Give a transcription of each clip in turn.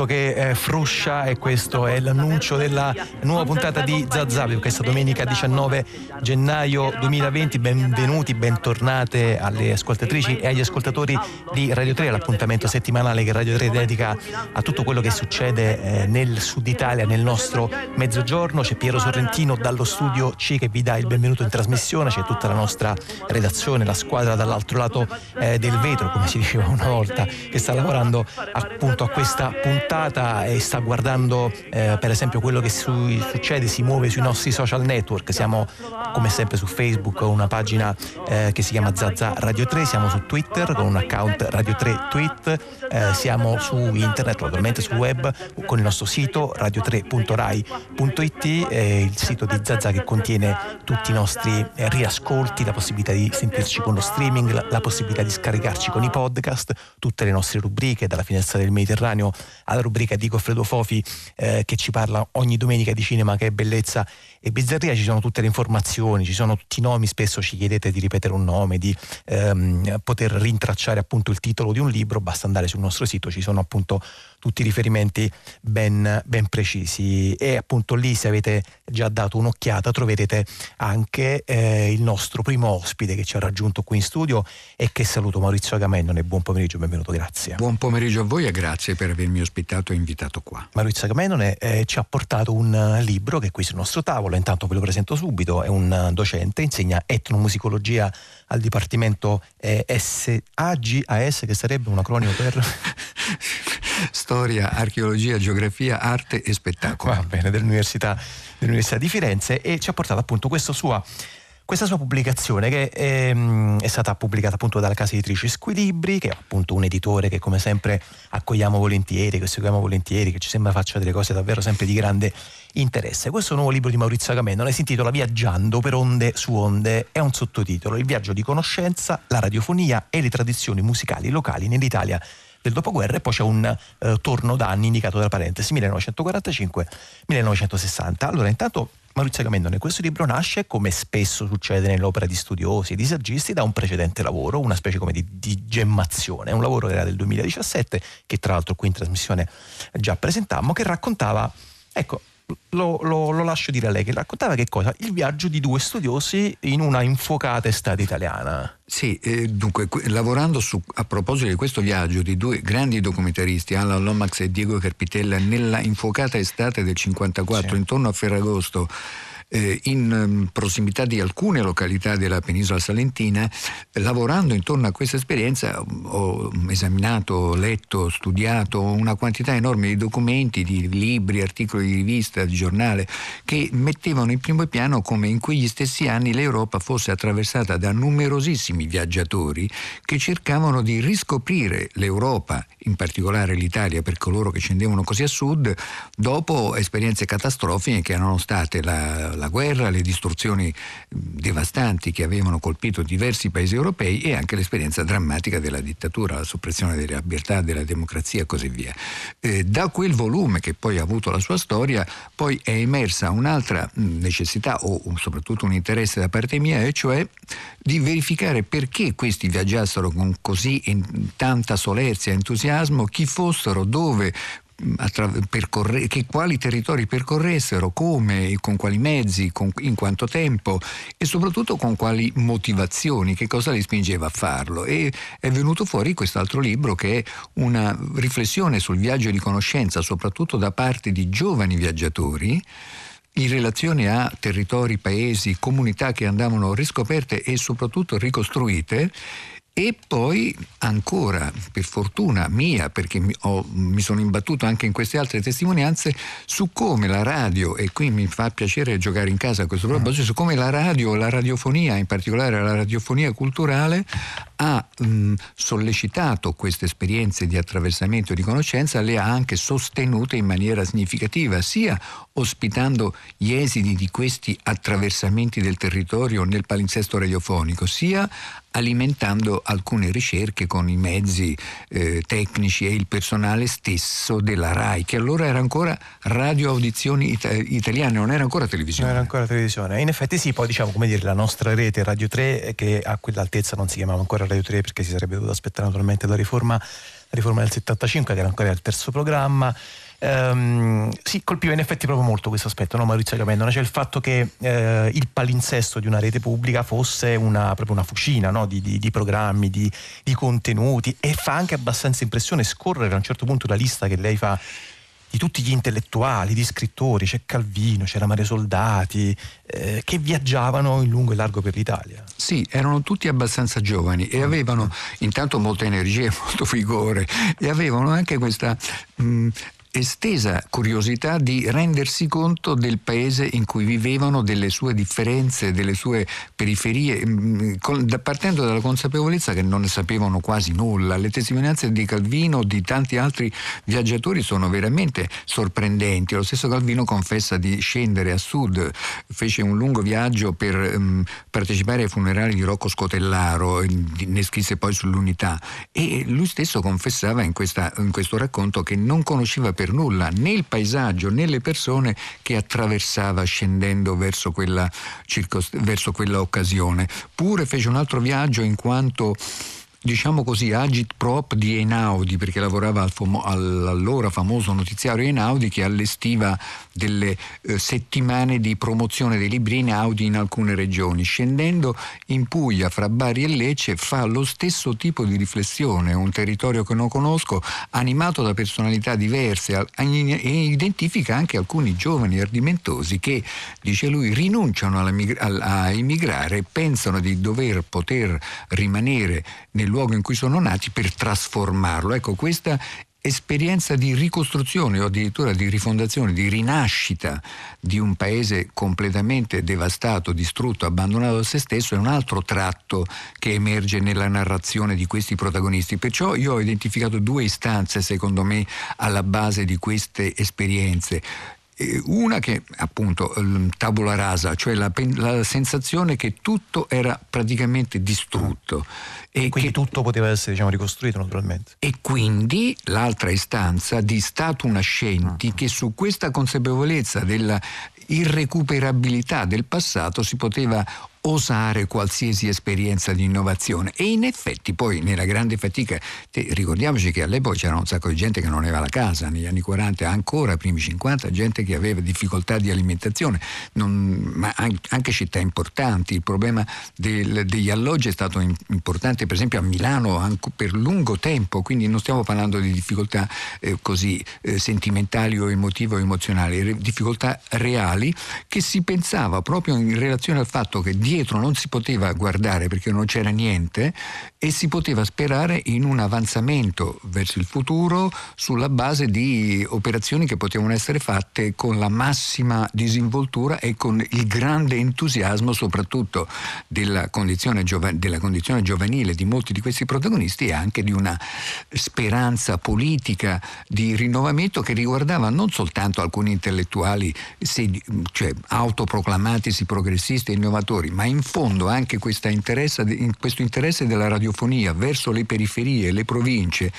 disco che eh, fruscia e questo è l'annuncio della nuova puntata di Zazzavi, questa domenica 19 gennaio 2020. Benvenuti, bentornate alle ascoltatrici e agli ascoltatori di Radio 3, l'appuntamento settimanale che Radio 3 dedica a tutto quello che succede eh, nel sud Italia, nel nostro mezzogiorno. C'è Piero Sorrentino dallo studio C che vi dà il benvenuto in trasmissione, c'è tutta la nostra redazione, la squadra dall'altro lato eh, del vetro, come si diceva una volta, che sta lavorando appunto a questa puntata e sta guardando eh, per esempio quello che su, succede, si muove sui nostri social network. Siamo come sempre su Facebook, una pagina eh, che si chiama Zazza Radio 3, siamo su Twitter con un account Radio 3 Tweet, eh, siamo su internet, naturalmente sul web con il nostro sito radio3.rai.it, il sito di Zazza che contiene tutti i nostri eh, riascolti, la possibilità di sentirci con lo streaming, la, la possibilità di scaricarci con i podcast, tutte le nostre rubriche dalla finestra del Mediterraneo alla rubrica di Goffredo Fofi eh, che ci parla ogni domenica di cinema che è bellezza e bizzarria, ci sono tutte le informazioni, ci sono tutti i nomi, spesso ci chiedete di ripetere un nome, di ehm, poter rintracciare appunto il titolo di un libro, basta andare sul nostro sito, ci sono appunto tutti i riferimenti ben, ben precisi e appunto lì se avete già dato un'occhiata troverete anche eh, il nostro primo ospite che ci ha raggiunto qui in studio e che saluto Maurizio Agamennone, buon pomeriggio, benvenuto, grazie. Buon pomeriggio a voi e grazie per avermi ospitato e invitato qua. Maurizio Agamennone eh, ci ha portato un libro che è qui sul nostro tavolo, intanto ve lo presento subito, è un docente, insegna etnomusicologia al Dipartimento eh, SAGAS che sarebbe un acronimo per... Storia, archeologia, geografia, arte e spettacolo. Va bene, dell'Università, dell'Università di Firenze e ci ha portato appunto questa sua questa sua pubblicazione che è, ehm, è, stata pubblicata appunto dalla casa editrice Squilibri, che è appunto un editore che come sempre accogliamo volentieri, che seguiamo volentieri, che ci sembra faccia delle cose davvero sempre di grande interesse. Questo nuovo libro di Maurizio Agamennone si intitola Viaggiando per onde su onde, è un sottotitolo, Il viaggio di conoscenza, la radiofonia e le tradizioni musicali locali nell'Italia del dopoguerra e poi c'è un eh, torno d'anni indicato dalla parentesi 1945-1960. Allora intanto Maurizio Agamennone, questo libro nasce, come spesso succede nell'opera di studiosi e di saggisti, da un precedente lavoro, una specie come di, di gemmazione, un lavoro che era del 2017, che tra l'altro qui in trasmissione già presentammo, che raccontava, ecco, lo, lo, lo, lascio dire a lei, che raccontava che cosa? Il viaggio di due studiosi in una infuocata estate italiana. Sì, eh, dunque, lavorando su, a proposito di questo viaggio di due grandi documentaristi, Alan Lomax e Diego Carpitella, nella infuocata estate del 54, sì. intorno a Ferragosto, eh, in um, prossimità di alcune località della penisola salentina, lavorando intorno a questa esperienza ho esaminato, letto, studiato una quantità enorme di documenti, di libri, articoli di rivista, di giornale, che mettevano in primo piano come in quegli stessi anni l'Europa fosse attraversata da numerosissimi viaggiatori che cercavano di riscoprire l'Europa, in particolare l'Italia per coloro che scendevano così a sud, dopo esperienze catastrofiche che erano state la, la guerra, le distruzioni devastanti che avevano colpito diversi paesi europei e anche l'esperienza drammatica della dittatura, la soppressione della libertà, della democrazia e così via. Eh, da quel volume che poi ha avuto la sua storia, poi è emersa un'altra necessità o soprattutto un interesse da parte mia, e cioè di verificare perché questi viaggiassero con così tanta solerzia e entusiasmo, chi fossero, dove, percorre, che quali territori percorressero, come, con quali mezzi, con, in quanto tempo e soprattutto con quali motivazioni, che cosa li spingeva a farlo. E è venuto fuori quest'altro libro che è una riflessione sul viaggio di conoscenza, soprattutto da parte di giovani viaggiatori in relazione a territori, paesi, comunità che andavano riscoperte e soprattutto ricostruite e poi ancora, per fortuna mia, perché mi, ho, mi, sono imbattuto anche in queste altre testimonianze, su come la radio, e qui mi fa piacere giocare in casa a questo proposito, su come la radio, la radiofonia, in particolare la radiofonia culturale, ha mh, sollecitato queste esperienze di attraversamento e di conoscenza, le ha anche sostenute in maniera significativa, sia ospitando gli esiti di questi attraversamenti del territorio nel palinsesto radiofonico, sia alimentando alcune ricerche con i mezzi eh, tecnici e il personale stesso della RAI, che allora era ancora radio audizioni it- italiane, non era ancora televisione. Non era ancora televisione. In effetti sì, poi diciamo come dire la nostra rete Radio 3 che a quell'altezza non si chiamava ancora Radio 3 perché si sarebbe dovuto aspettare naturalmente la riforma, la riforma del 75 che era ancora il terzo programma. Um, sì, colpiva in effetti proprio molto questo aspetto, no, Maurizio Capendona, cioè il fatto che eh, il palinsesto di una rete pubblica fosse una, proprio una fucina no, di, di, di, programmi, di, di, contenuti e fa anche abbastanza impressione scorrere a un certo punto la lista che lei fa di tutti gli intellettuali, di scrittori, c'è Calvino, c'era Mario Soldati, eh, che viaggiavano in lungo e largo per l'Italia. Sì, erano tutti abbastanza giovani e avevano intanto molta energia e molto vigore e avevano anche questa mh, estesa curiosità di rendersi conto del paese in cui vivevano, delle sue differenze, delle sue periferie, mm, partendo dalla consapevolezza che non ne sapevano quasi nulla. Le testimonianze di Calvino, di tanti altri viaggiatori sono veramente sorprendenti. Lo stesso Calvino confessa di scendere a sud, fece un lungo viaggio per um, partecipare ai funerali di Rocco Scotellaro, ne scrisse poi sull'unità e lui stesso confessava in, questa, in questo racconto che non conosceva per nulla né il paesaggio né le persone che attraversava scendendo verso quella, circost- verso quella occasione. Pure fece un altro viaggio in quanto diciamo così, agit prop di Einaudi, perché lavorava al famo- all'allora famoso notiziario Einaudi che allestiva delle eh, settimane di promozione dei libri Einaudi in alcune regioni. Scendendo in Puglia, fra Bari e Lecce, fa lo stesso tipo di riflessione, un territorio che non conosco, animato da personalità diverse e identifica anche alcuni giovani ardimentosi che, dice lui, rinunciano a immigrare e pensano di dover poter rimanere nel luogo in cui sono nati per trasformarlo. Ecco, questa esperienza di ricostruzione o addirittura di rifondazione, di rinascita di un paese completamente devastato, distrutto, abbandonato a se stesso è un altro tratto che emerge nella narrazione di questi protagonisti. Perciò io ho identificato due istanze, secondo me, alla base di queste esperienze. Una che appunto tabula rasa, cioè la, la, sensazione che tutto era praticamente distrutto. E quindi che, tutto poteva essere diciamo, ricostruito naturalmente. E quindi l'altra istanza di stato nascenti uh-huh. che su questa consapevolezza della irrecuperabilità del passato si poteva osare qualsiasi esperienza di innovazione. E in effetti poi nella grande fatica te, ricordiamoci che all'epoca c'era un sacco di gente che non aveva la casa. Negli anni 40 ancora primi 50 gente che aveva difficoltà di alimentazione. Non, ma anche città importanti. Il problema del, degli alloggi è stato importante per esempio a Milano per lungo tempo. Quindi non stiamo parlando di difficoltà eh, così eh, sentimentali o emotive o emozionali difficoltà reali che si pensava proprio in relazione al fatto che dietro non si poteva guardare perché non c'era niente e si poteva sperare in un avanzamento verso il futuro sulla base di operazioni che potevano essere fatte con la massima disinvoltura e con il grande entusiasmo soprattutto della condizione, giova- della condizione giovanile di molti di questi protagonisti e anche di una speranza politica di rinnovamento che riguardava non soltanto alcuni intellettuali cioè, autoproclamatisi progressisti e innovatori, ma in fondo anche questo interesse della radiofonia verso le periferie le province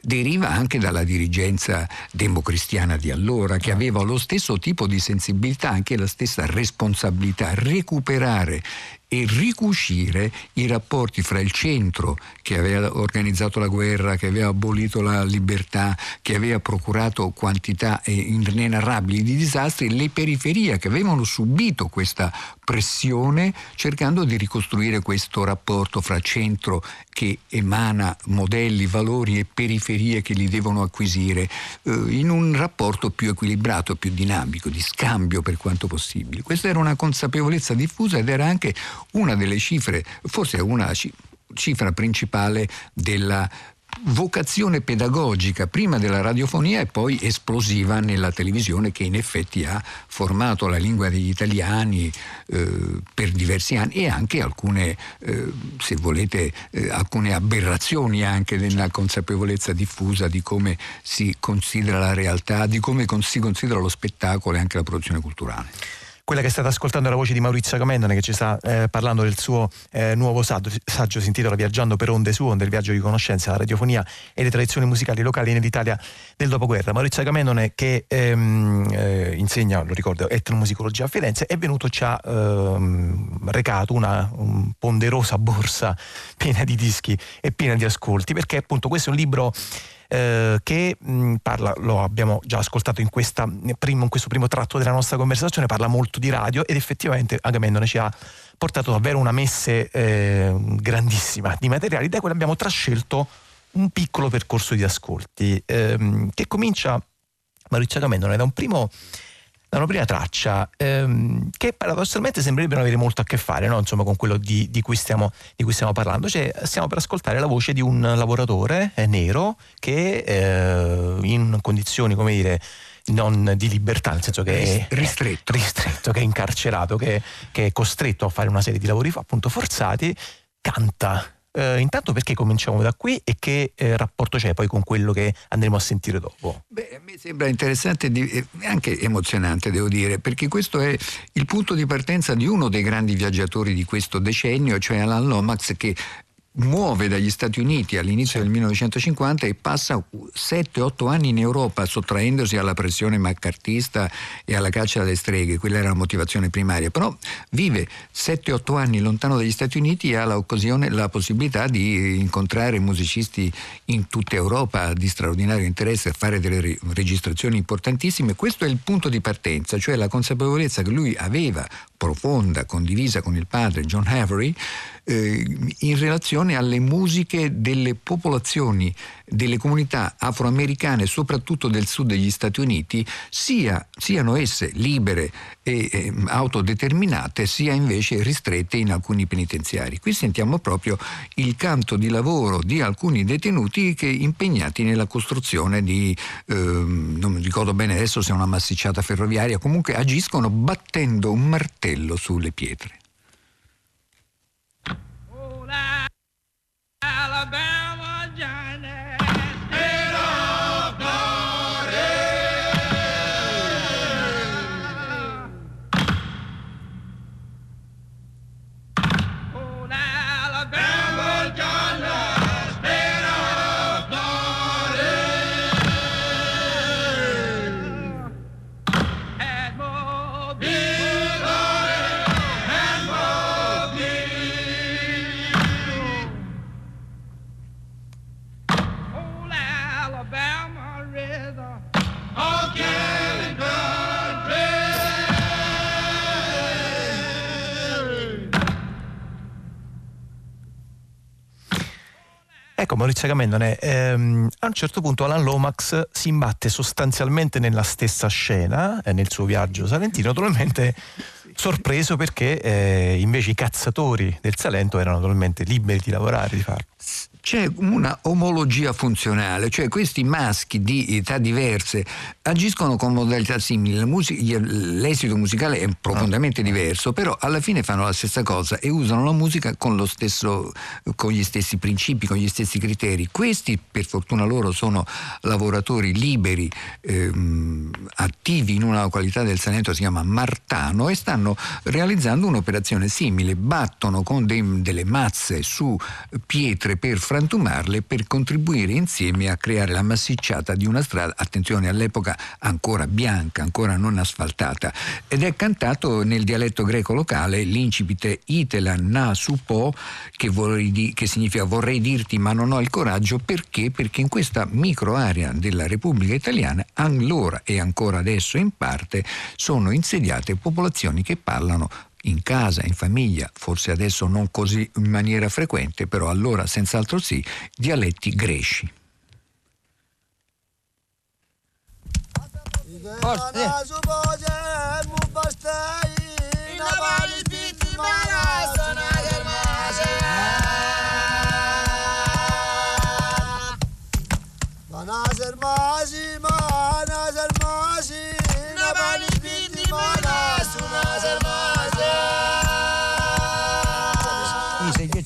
deriva anche dalla dirigenza democristiana di allora, che aveva lo stesso tipo di sensibilità, anche la stessa responsabilità, recuperare e ricucire i rapporti fra il centro che aveva organizzato la guerra, che aveva abolito la libertà, che aveva procurato quantità inenarrabili di disastri, le periferie che avevano subito questa pressione cercando di ricostruire questo rapporto fra centro che emana modelli, valori e periferie che li devono acquisire eh, in un rapporto più equilibrato, più dinamico, di scambio per quanto possibile. Questa era una consapevolezza diffusa ed era anche una delle cifre, forse una cifra principale della vocazione pedagogica prima della radiofonia e poi esplosiva nella televisione che in effetti ha formato la lingua degli italiani eh, per diversi anni e anche alcune, eh, se volete, eh, alcune aberrazioni anche nella consapevolezza diffusa di come si considera la realtà, di come si considera lo spettacolo e anche la produzione culturale. Quella che state ascoltando è la voce di Maurizio Agamennone che ci sta eh, parlando del suo eh, nuovo saggio, saggio, si intitola Viaggiando per onde su onde, il viaggio di conoscenza, la radiofonia e le tradizioni musicali locali nell'Italia del dopoguerra. Maurizio Agamennone che ehm, eh, insegna, lo ricordo, etnomusicologia a Firenze, è venuto, ci ha ehm, recato una un ponderosa borsa piena di dischi e piena di ascolti, perché appunto questo è un libro eh, che mh, parla, lo abbiamo già ascoltato in, questa, primo, in, questo primo tratto della nostra conversazione, parla molto di radio ed effettivamente Agamennone ci ha portato davvero una messe eh, grandissima di materiali, da cui abbiamo trascelto un piccolo percorso di ascolti. Ehm, che comincia Maurizio Agamennone da un primo da una prima traccia ehm, che paradossalmente sembrerebbe non avere molto a che fare no? Insomma, con quello di, di, cui stiamo, di, cui stiamo, parlando. Cioè, stiamo per ascoltare la voce di un lavoratore eh, nero che eh, in condizioni, come dire, non di libertà, nel senso che è ristretto, ristretto che è incarcerato, che, che, è costretto a fare una serie di lavori appunto forzati, canta eh, intanto perché cominciamo da qui e che eh, rapporto c'è poi con quello che andremo a sentire dopo? Beh, a me sembra interessante e anche emozionante, devo dire, perché questo è il punto di partenza di uno dei grandi viaggiatori di questo decennio, cioè Alan Lomax, che muove dagli Stati Uniti all'inizio del 1950 e passa 7-8 anni in Europa sottraendosi alla pressione maccartista e alla caccia alle streghe, quella era la motivazione primaria, però vive 7-8 anni lontano dagli Stati Uniti e ha la possibilità di incontrare musicisti in tutta Europa di straordinario interesse, fare delle registrazioni importantissime. Questo è il punto di partenza, cioè la consapevolezza che lui aveva profonda, condivisa con il padre John Havery, eh, in relazione alle musiche delle popolazioni, delle comunità afroamericane, soprattutto del sud degli Stati Uniti, sia, siano esse libere e eh, autodeterminate, sia invece ristrette in alcuni penitenziari. Qui sentiamo proprio il canto di lavoro di alcuni detenuti che impegnati nella costruzione di, eh, non mi ricordo bene adesso se è una massicciata ferroviaria, comunque agiscono battendo un martello sulle pietre. Alabama Ecco Maurizio Agamennone, ehm, a un certo punto Alan Lomax si imbatte sostanzialmente nella stessa scena, eh, nel suo viaggio salentino, naturalmente sorpreso perché eh, invece i cazzatori del Salento erano naturalmente liberi di lavorare, di farlo c'è una omologia funzionale, cioè questi maschi di età diverse agiscono con modalità simili, musica, l'esito musicale è profondamente diverso, però alla fine fanno la stessa cosa e usano la musica con, stesso, con gli stessi principi, con gli stessi criteri. Questi, per fortuna loro, sono lavoratori liberi, ehm, attivi in una località del Salento che si chiama Martano e stanno realizzando un'operazione simile, battono con dei, delle mazze su pietre per frantumarle per contribuire insieme a creare la massicciata di una strada, attenzione all'epoca ancora bianca, ancora non asfaltata, ed è cantato nel dialetto greco locale l'incipite Itelan na supo, che, di, che significa vorrei dirti ma non ho il coraggio, perché? Perché in questa micro area della Repubblica Italiana, allora e ancora adesso in parte, sono insediate popolazioni che parlano in casa, in famiglia, forse adesso non così in maniera frequente, però allora senz'altro sì, dialetti greci. Forse.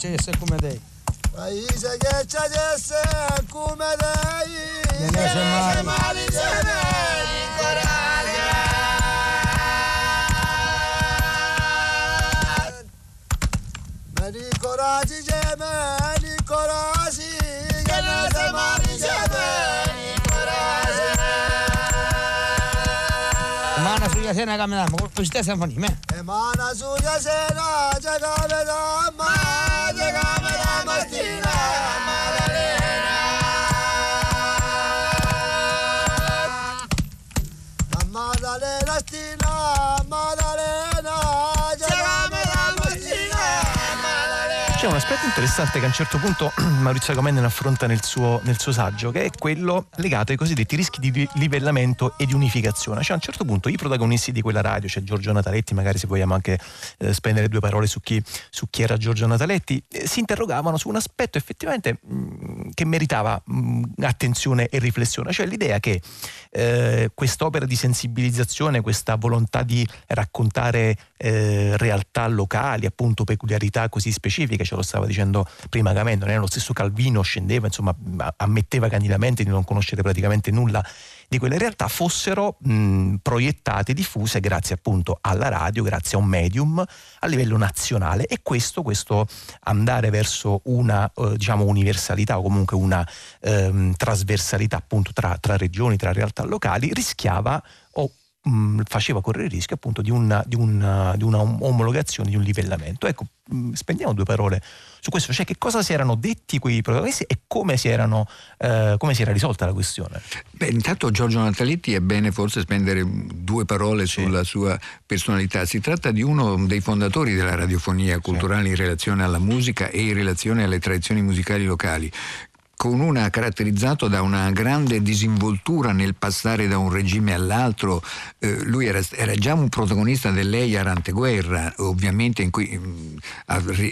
dicesse come dei. Paese che ci desse come dei. Che ne se mali se ne coraggio Ma ricoraglia me. Mana sulla sera camminamo, con questa sinfonia. E mana sulla sera, c'è camminamo, c'è camminamo, mattina, Maddalena. Maddalena, stina, c'è un aspetto interessante che a un certo punto Maurizio Agamennone affronta nel suo, nel suo, saggio, che è quello legato ai cosiddetti rischi di livellamento e di unificazione. Cioè a un certo punto i protagonisti di quella radio, cioè Giorgio Nataletti, magari se vogliamo anche eh, spendere due parole su chi, su chi era Giorgio Nataletti, eh, si interrogavano su un aspetto effettivamente mh, mm, che meritava mh, mm, attenzione e riflessione, cioè l'idea che eh, quest'opera di sensibilizzazione, questa volontà di raccontare eh, realtà locali, appunto peculiarità così specifiche, ce lo stava dicendo prima Agamennone, lo stesso Calvino scendeva, insomma, ammetteva candidamente di non conoscere praticamente nulla di quelle realtà fossero mh, proiettate, diffuse grazie appunto alla radio, grazie a un medium a livello nazionale. E questo, questo andare verso una eh, diciamo universalità o comunque una ehm, trasversalità appunto tra, tra regioni, tra realtà locali rischiava mh, faceva correre il rischio appunto di una, di, una, di una omologazione, di un livellamento. Ecco, mh, spendiamo due parole su questo, cioè che cosa si erano detti quei protagonisti e come si, erano, eh, come si era risolta la questione. Beh, intanto Giorgio Nataletti è bene forse spendere due parole sì. sulla sua personalità. Si tratta di uno dei fondatori della radiofonia culturale sì. in relazione alla musica e in relazione alle tradizioni musicali locali con una caratterizzato da una grande disinvoltura nel passare da un regime all'altro. Eh, lui era, era, già un protagonista dell'EIAR anteguerra, ovviamente in cui, mm,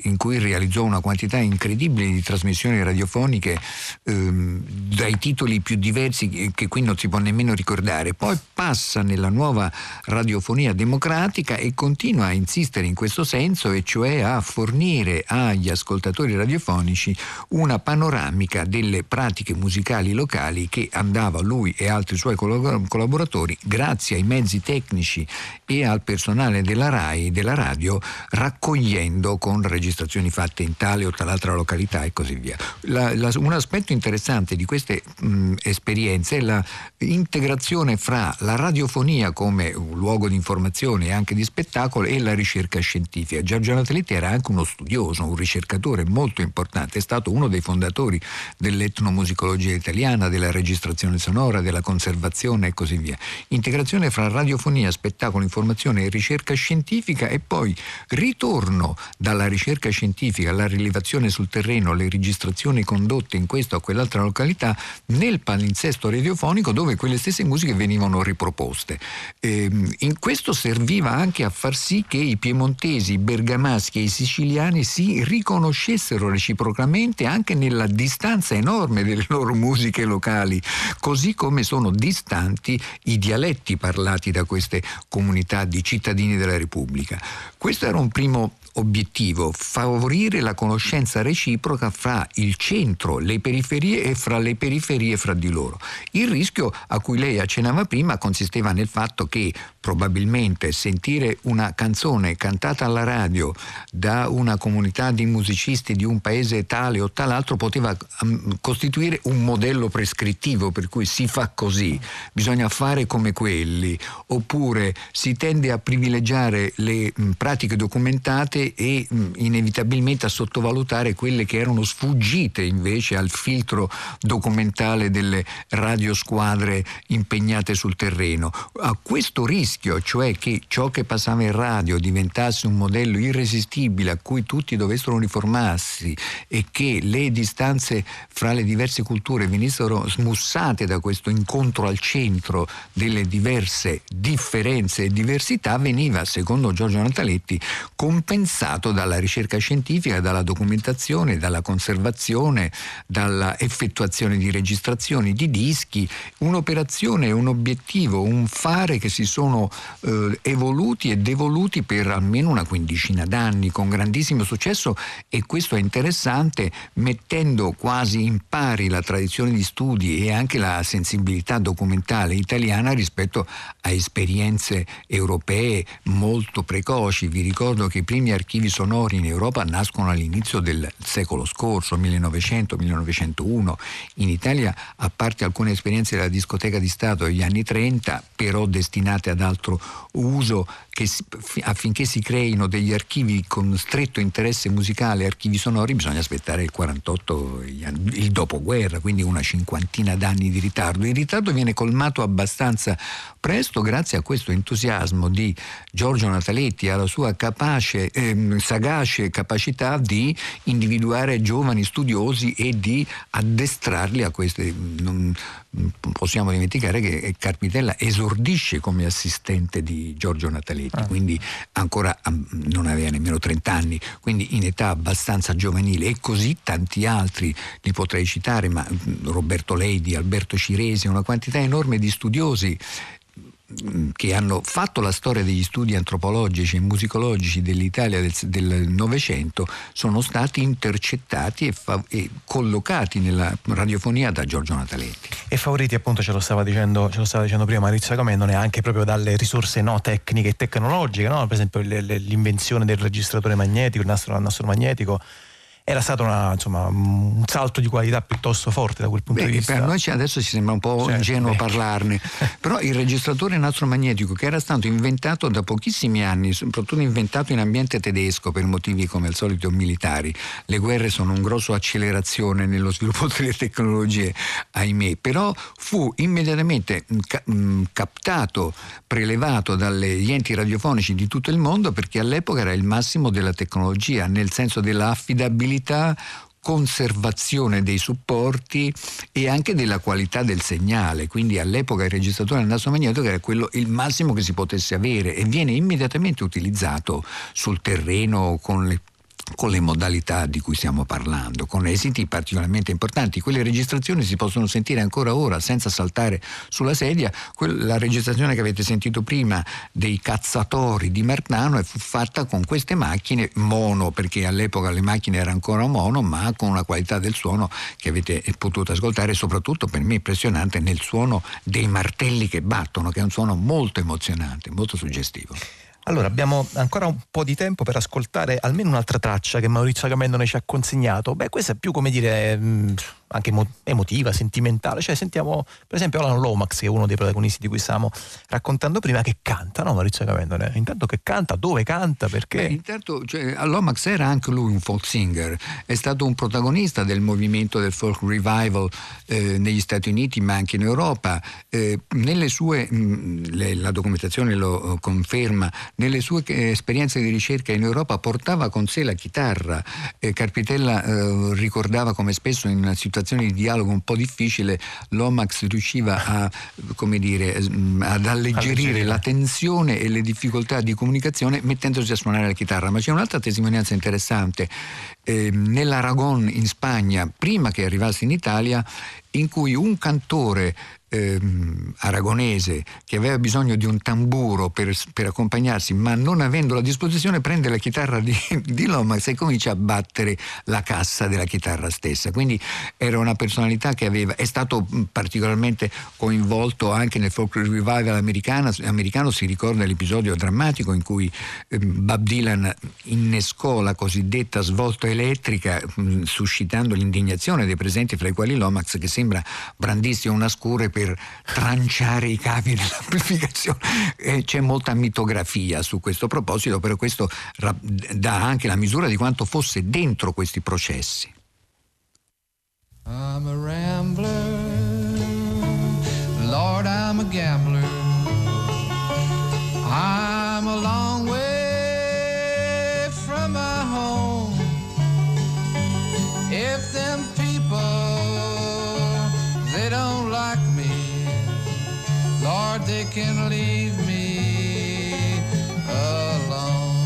in cui, realizzò una quantità incredibile di trasmissioni radiofoniche ehm, dai titoli più diversi che qui non si può nemmeno ricordare. Poi passa nella nuova radiofonia democratica e continua a insistere in questo senso, e cioè a fornire agli ascoltatori radiofonici una panoramica del delle pratiche musicali locali che andava lui e altri suoi collaboratori, grazie ai mezzi tecnici e al personale della RAI, della radio, raccogliendo con registrazioni fatte in tale o tal'altra località e così via. La, la, un aspetto interessante di queste mh, esperienze è l'integrazione fra la radiofonia come luogo di informazione e anche di spettacolo e la ricerca scientifica. Giorgio Nataletti era anche uno studioso, un ricercatore molto importante, è stato uno dei fondatori dell'etnomusicologia italiana, della registrazione sonora, della conservazione e così via. Integrazione fra radiofonia, spettacolo, informazione e ricerca scientifica e poi ritorno dalla ricerca scientifica alla rilevazione sul terreno, le registrazioni condotte in questa o quell'altra località nel palinsesto radiofonico dove quelle stesse musiche venivano riproposte. Ehm, in questo serviva anche a far sì che i piemontesi, i bergamaschi e i siciliani si riconoscessero reciprocamente anche nella distanza enorme delle loro musiche locali, così come sono distanti i dialetti parlati da queste comunità di cittadini della Repubblica. Questo era un primo obiettivo, favorire la conoscenza reciproca fra il centro, le periferie e fra le periferie fra di loro. Il rischio a cui lei accennava prima consisteva nel fatto che probabilmente sentire una canzone cantata alla radio da una comunità di musicisti di un paese tale o tal'altro poteva um, costituire un modello prescrittivo per cui si fa così, bisogna fare come quelli, oppure si tende a privilegiare le mh, pratiche documentate e mh, inevitabilmente a sottovalutare quelle che erano sfuggite invece al filtro documentale delle radiosquadre impegnate sul terreno. A questo rischio rischio, cioè che ciò che passava in radio diventasse un modello irresistibile a cui tutti dovessero uniformarsi e che le distanze fra le diverse culture venissero smussate da questo incontro al centro delle diverse differenze e diversità, veniva, secondo Giorgio Nataletti, compensato dalla ricerca scientifica, dalla documentazione, dalla conservazione, dalla effettuazione di registrazioni di dischi, un'operazione, un obiettivo, un fare che si sono eh, evoluti e devoluti per almeno una quindicina d'anni con grandissimo successo e questo è interessante mettendo quasi in pari la tradizione di studi e anche la sensibilità documentale italiana rispetto a esperienze europee molto precoci. Vi ricordo che i primi archivi sonori in Europa nascono all'inizio del secolo scorso, 1900-1901. In Italia, a parte alcune esperienze della discoteca di Stato degli anni 30, però destinate ad altro uso, si, affinché si creino degli archivi con stretto interesse musicale, archivi sonori, bisogna aspettare il 48, il dopoguerra, quindi una cinquantina d'anni di ritardo. Il ritardo viene colmato abbastanza presto grazie a questo entusiasmo di Giorgio Nataletti, alla sua capace, eh, sagace capacità di individuare giovani studiosi e di addestrarli a queste. Non, possiamo dimenticare che Carpitella esordisce come assistente di Giorgio Nataletti, ah. quindi ancora non aveva nemmeno 30 anni, quindi in età abbastanza giovanile e così tanti altri li potrei citare, ma Roberto Leidi, Alberto Ciresi, una quantità enorme di studiosi che hanno fatto la storia degli studi antropologici e musicologici dell'Italia del Novecento sono stati intercettati e, fa- e, collocati nella radiofonia da Giorgio Nataletti. E favoriti appunto ce lo stava dicendo, ce lo stava dicendo prima Maurizio Comendone anche proprio dalle risorse no, tecniche e tecnologiche, no? per esempio l'invenzione del registratore magnetico, il nastro, il nastro magnetico era stato una, insomma, un salto di qualità piuttosto forte da quel punto beh, di vista. Per noi adesso ci sembra un po' certo, ingenuo beh. parlarne, però il registratore nastromagnetico che era stato inventato da pochissimi anni, soprattutto inventato in ambiente tedesco per motivi come al solito militari, le guerre sono un grosso accelerazione nello sviluppo delle tecnologie, ahimè, però fu immediatamente captato, prelevato dagli enti radiofonici di tutto il mondo perché all'epoca era il massimo della tecnologia, nel senso dell'affidabilità qualità conservazione dei supporti e anche della qualità del segnale. Quindi all'epoca il registratore al naso magnetico era quello, il massimo che si potesse avere e viene immediatamente utilizzato sul terreno con le con le modalità di cui stiamo parlando, con esiti particolarmente importanti. Quelle registrazioni si possono sentire ancora ora senza saltare sulla sedia. La registrazione che avete sentito prima dei cazzatori di Martano fu fatta con queste macchine mono, perché all'epoca le macchine erano ancora mono, ma con una qualità del suono che avete potuto ascoltare, soprattutto per me impressionante nel suono dei martelli che battono, che è un suono molto emozionante, molto suggestivo. Allora, abbiamo ancora un po' di tempo per ascoltare almeno un'altra traccia che Maurizio Camendone ci ha consegnato. Beh, questa è più, come dire, mh, anche emotiva, sentimentale. Cioè, sentiamo per esempio Alan Lomax, che è uno dei protagonisti di cui stavamo raccontando prima, che canta, no Maurizio Cavendone? Intanto che canta, dove canta, perché? Beh, intanto, cioè, Lomax era anche lui un folk singer, è stato un protagonista del movimento del folk revival eh, negli Stati Uniti, ma anche in Europa. Eh, nelle sue, mh, le, la documentazione lo conferma, nelle sue eh, esperienze di ricerca in Europa portava con sé la chitarra. Carpitella eh, ricordava come spesso in una situazione situazioni di dialogo un po' difficile, l'Omax riusciva a, dire, ad alleggerire la tensione e le difficoltà di comunicazione mettendosi a suonare la chitarra. Ma c'è un'altra testimonianza interessante. Eh, nell'Aragon in Spagna, prima che arrivasse in Italia, in cui un cantore ehm, aragonese che aveva bisogno di un tamburo per, per, accompagnarsi, ma non avendo a disposizione, prende la chitarra di, di Lomax e comincia a battere la cassa della chitarra stessa. Quindi era una personalità che aveva, è stato particolarmente coinvolto anche nel folk revival americano, americano si ricorda l'episodio drammatico in cui ehm, Bob Dylan innescò la cosiddetta svolta elettrica, mh, suscitando l'indignazione dei presenti, fra i quali Lomax, che sembra brandisse una scure per per tranciare i cavi dell'amplificazione. Eh, c'è molta mitografia su questo proposito, però questo dà anche la misura di quanto fosse dentro questi processi. I'm a rambler, Lord, I'm a gambler. I'm a long They can leave me alone.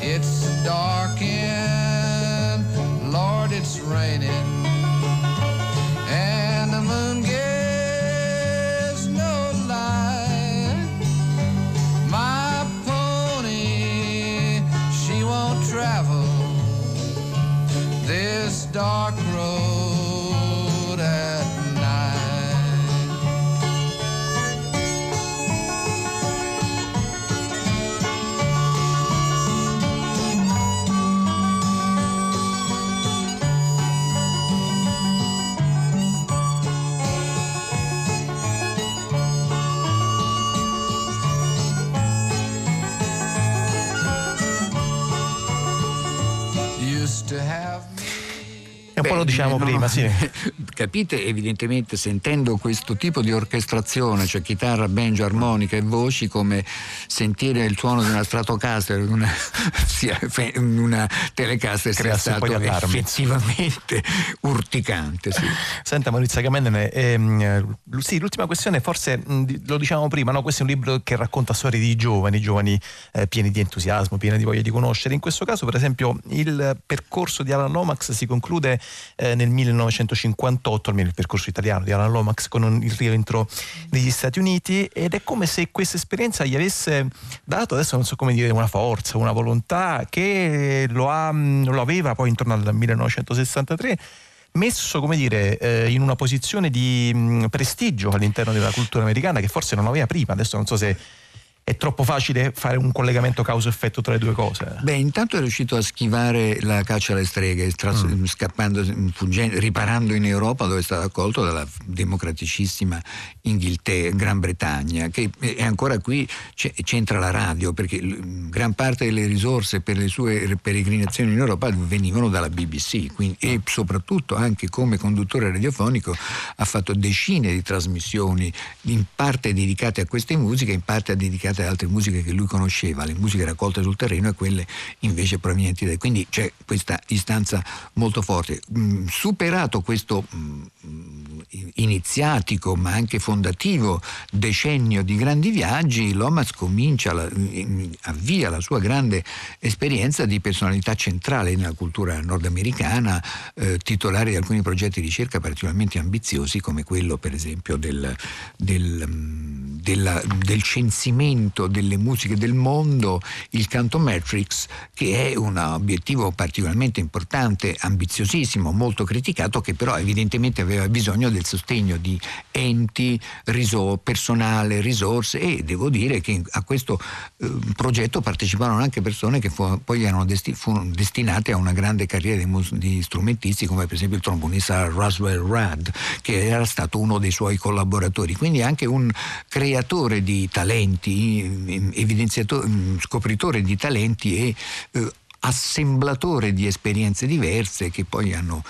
It's dark and Lord, it's raining. And the moon gives no light. My pony, she won't travel this dark to have un Beh, po' lo diciamo no, prima, sì. Capite, evidentemente, sentendo questo tipo di orchestrazione, cioè chitarra, banjo, armonica e voci, come sentire il suono di una Stratocaster, una, una Telecaster sia stato effettivamente urticante. Sì. Senta Maurizio Gamennene, ehm, sì, l'ultima questione, forse lo diciamo prima, no? questo è un libro che racconta storie di giovani, giovani eh, pieni di entusiasmo, pieni di voglia di conoscere. In questo caso, per esempio, il percorso di Alan Lomax si conclude eh, nel 1958, almeno il percorso italiano di Alan Lomax, con il rientro negli Stati Uniti ed è come se questa esperienza gli avesse dato, adesso non so come dire, una forza, una volontà che lo, ha, lo aveva poi intorno al 1963 messo come dire, eh, in una posizione di mh, prestigio all'interno della cultura americana che forse non aveva prima. Adesso non so se è troppo facile fare un collegamento causa-effetto tra le due cose? Beh, intanto è riuscito a schivare la caccia alle streghe, tras- mm. scappando, fuggendo, riparando in Europa dove è stato accolto dalla democraticissima Inghilterra, Gran Bretagna, che è ancora qui, c'entra la radio, perché gran parte delle risorse per le sue peregrinazioni in Europa venivano dalla BBC quindi, e soprattutto anche come conduttore radiofonico ha fatto decine di trasmissioni, in parte dedicate a queste musiche, in parte dedicate ad altre musiche che lui conosceva, le musiche raccolte sul terreno e quelle invece provenienti da... Quindi c'è questa istanza molto forte. Mm, superato questo mm, iniziatico ma anche fondativo decennio di grandi viaggi, Lomas comincia, la, avvia la sua grande esperienza di personalità centrale nella cultura nordamericana, eh, titolare di alcuni progetti di ricerca particolarmente ambiziosi come quello per esempio del, del, mm, della, del censimento delle musiche del mondo, il Canto Matrix, che è un obiettivo particolarmente importante, ambiziosissimo, molto criticato, che però evidentemente aveva bisogno del sostegno di enti, risor- personale, risorse e devo dire che a questo eh, progetto parteciparono anche persone che fu- poi erano desti- furono destinate a una grande carriera di, mus- di strumentisti come per esempio il trombonista Roswell Rudd che era stato uno dei suoi collaboratori, quindi anche un creatore di talenti, scopritore di talenti e eh, assemblatore di esperienze diverse che poi hanno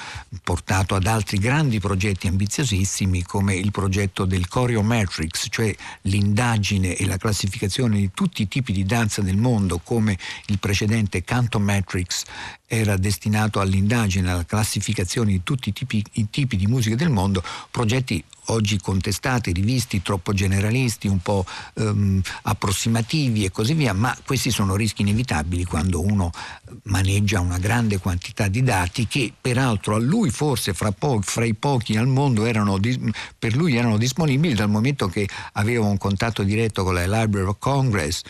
portato ad altri grandi progetti ambiziosissimi come il progetto del Choreometrics, cioè l'indagine e la classificazione di tutti i tipi di danza del mondo come il precedente Cantometrics era destinato all'indagine, alla classificazione di tutti i tipi, i tipi di musica del mondo, progetti oggi contestati, rivisti, troppo generalisti, un po' ehm, approssimativi e così via, ma questi sono rischi inevitabili quando uno maneggia una grande quantità di dati che peraltro a lui forse fra, po- fra i pochi al mondo erano, per lui erano disponibili dal momento che aveva un contatto diretto con la Library of Congress,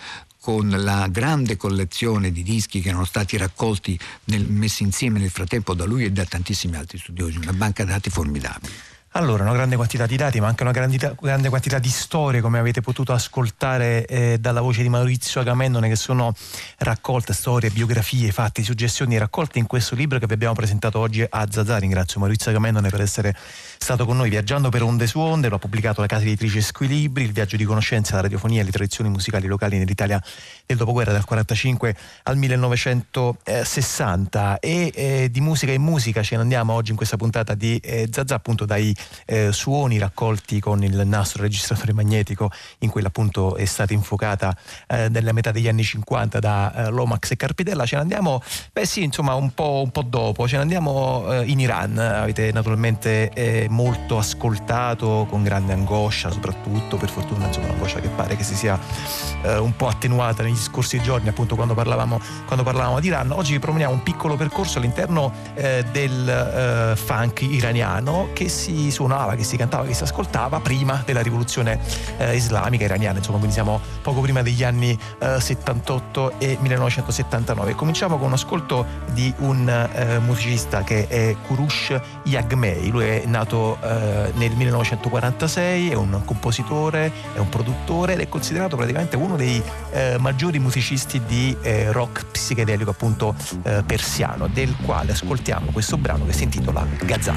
con la grande collezione di dischi che erano stati raccolti, nel, messi insieme nel frattempo da lui e da tantissimi altri studiosi, una banca dati formidabile. Allora, una grande quantità di dati, ma anche una grande, quantità di storie, come avete potuto ascoltare eh, dalla voce di Maurizio Agamennone, che sono raccolte storie, biografie, fatti, suggestioni raccolte in questo libro che vi abbiamo presentato oggi a Zazà. Ringrazio Maurizio Agamennone per essere stato con noi viaggiando per onde su onde, lo ha pubblicato la casa editrice Squilibri, il viaggio di conoscenza, la radiofonia e le tradizioni musicali locali nell'Italia del dopoguerra dal 45 al 1960 e eh, di musica in musica ce ne andiamo oggi in questa puntata di eh, Zazà appunto dai eh, suoni raccolti con il nastro registratore magnetico in cui appunto è stata infuocata eh, nella metà degli anni 50 da eh, Lomax e Carpidella. Ce ne andiamo beh sì insomma un po', un po dopo. Ce ne andiamo eh, in Iran. Avete naturalmente eh, molto ascoltato con grande angoscia soprattutto per fortuna insomma un'angoscia che pare che si sia eh, un po' attenuata negli scorsi giorni appunto quando parlavamo, quando parlavamo di Iran oggi vi proponiamo un piccolo percorso all'interno del funk iraniano che si suonava, che si cantava, che si ascoltava prima della rivoluzione eh, islamica iraniana, insomma, quindi siamo poco prima degli anni eh, 78 e 1979. Cominciamo con un ascolto di un eh, musicista che è Kurush Yagmei, lui è nato eh, nel 1946, è un compositore, è un produttore ed è considerato praticamente uno dei eh, maggiori musicisti di eh, rock psichedelico appunto persiano, del quale ascoltiamo questo brano che si intitola Gazan.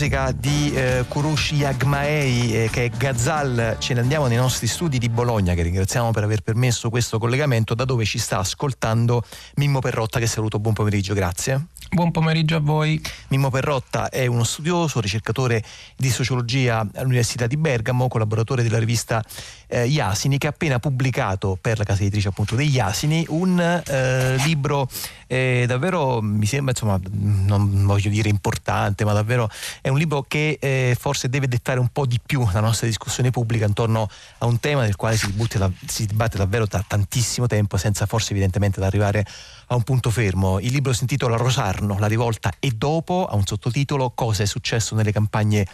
Musica di eh, Kurush Yagmaei eh, che è Gazal ce ne andiamo nei nostri studi di Bologna che ringraziamo per aver permesso questo collegamento da dove ci sta ascoltando Mimmo Perrotta che saluto. Buon pomeriggio grazie. Buon pomeriggio a voi. Mimmo Perrotta è uno studioso, ricercatore di sociologia all'Università di Bergamo, collaboratore della rivista eh, Iasini, che ha appena pubblicato per la casa editrice appunto degli Asini un eh, libro eh, davvero, mi sembra, insomma, non voglio dire importante, ma davvero è un libro che eh, forse deve dettare un po' di più la nostra discussione pubblica intorno a un tema del quale si, da, si dibatte davvero da tantissimo tempo, senza forse evidentemente ad arrivare a un punto fermo. Il libro si intitola Rosarno, la rivolta e dopo, ha un sottotitolo Cosa è successo nelle campagne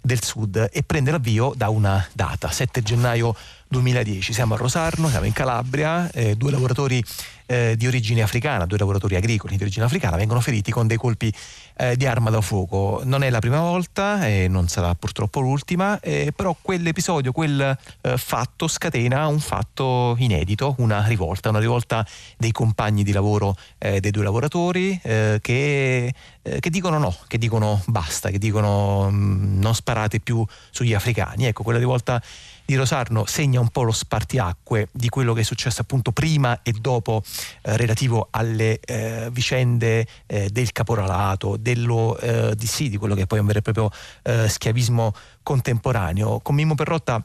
del Sud e prende l'avvio da una data, 7 gennaio 2010. Siamo a Rosarno, siamo in Calabria, eh, due lavoratori eh, di origine africana, due lavoratori agricoli di origine africana vengono feriti con dei colpi eh, di arma da fuoco. Non è la prima volta e non sarà purtroppo l'ultima, eh, però quell'episodio, quel eh, fatto scatena un fatto inedito, una rivolta, una rivolta dei compagni di lavoro eh, dei due lavoratori che, che, dicono no, che dicono basta, che dicono mh, mm, non sparate più sugli africani. Ecco, quella rivolta di Rosarno segna un po' lo spartiacque di quello che è successo appunto prima e dopo eh, relativo alle eh, vicende eh, del caporalato, dello, eh, di, sì, di quello che poi è un vero e proprio eh, schiavismo contemporaneo. Con Mimmo Perrotta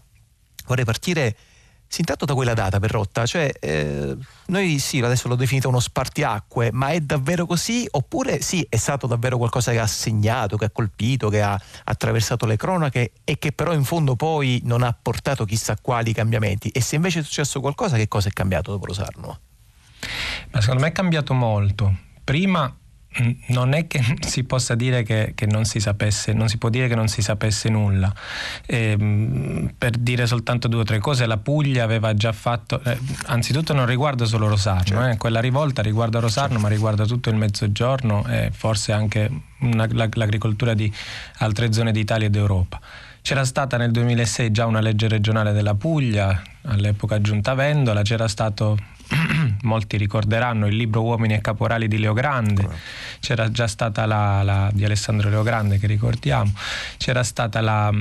vorrei partire sì, intanto da quella data per rotta, cioè eh, noi sì, adesso l'ho definito uno spartiacque, ma è davvero così? Oppure sì, è stato davvero qualcosa che ha segnato, che ha colpito, che ha attraversato le cronache e che però in fondo poi non ha portato chissà quali cambiamenti? E se invece è successo qualcosa, che cosa è cambiato dopo Rosarno? Ma secondo me è cambiato molto. Prima non è che si possa dire che, che, non si sapesse, non si può dire che non si sapesse nulla. Eh, per dire soltanto due o tre cose, la Puglia aveva già fatto, eh, anzitutto non riguarda solo Rosarno, certo. eh, quella rivolta riguarda Rosarno, certo. ma riguarda tutto il mezzogiorno e forse anche una, l'agricoltura di altre zone d'Italia e d'Europa. C'era stata nel 2006 già una legge regionale della Puglia, all'epoca giunta Vendola, c'era stato molti ricorderanno il libro Uomini e Caporali di Leogrande, c'era già stata la, la di Alessandro Leogrande che ricordiamo, c'era stata la,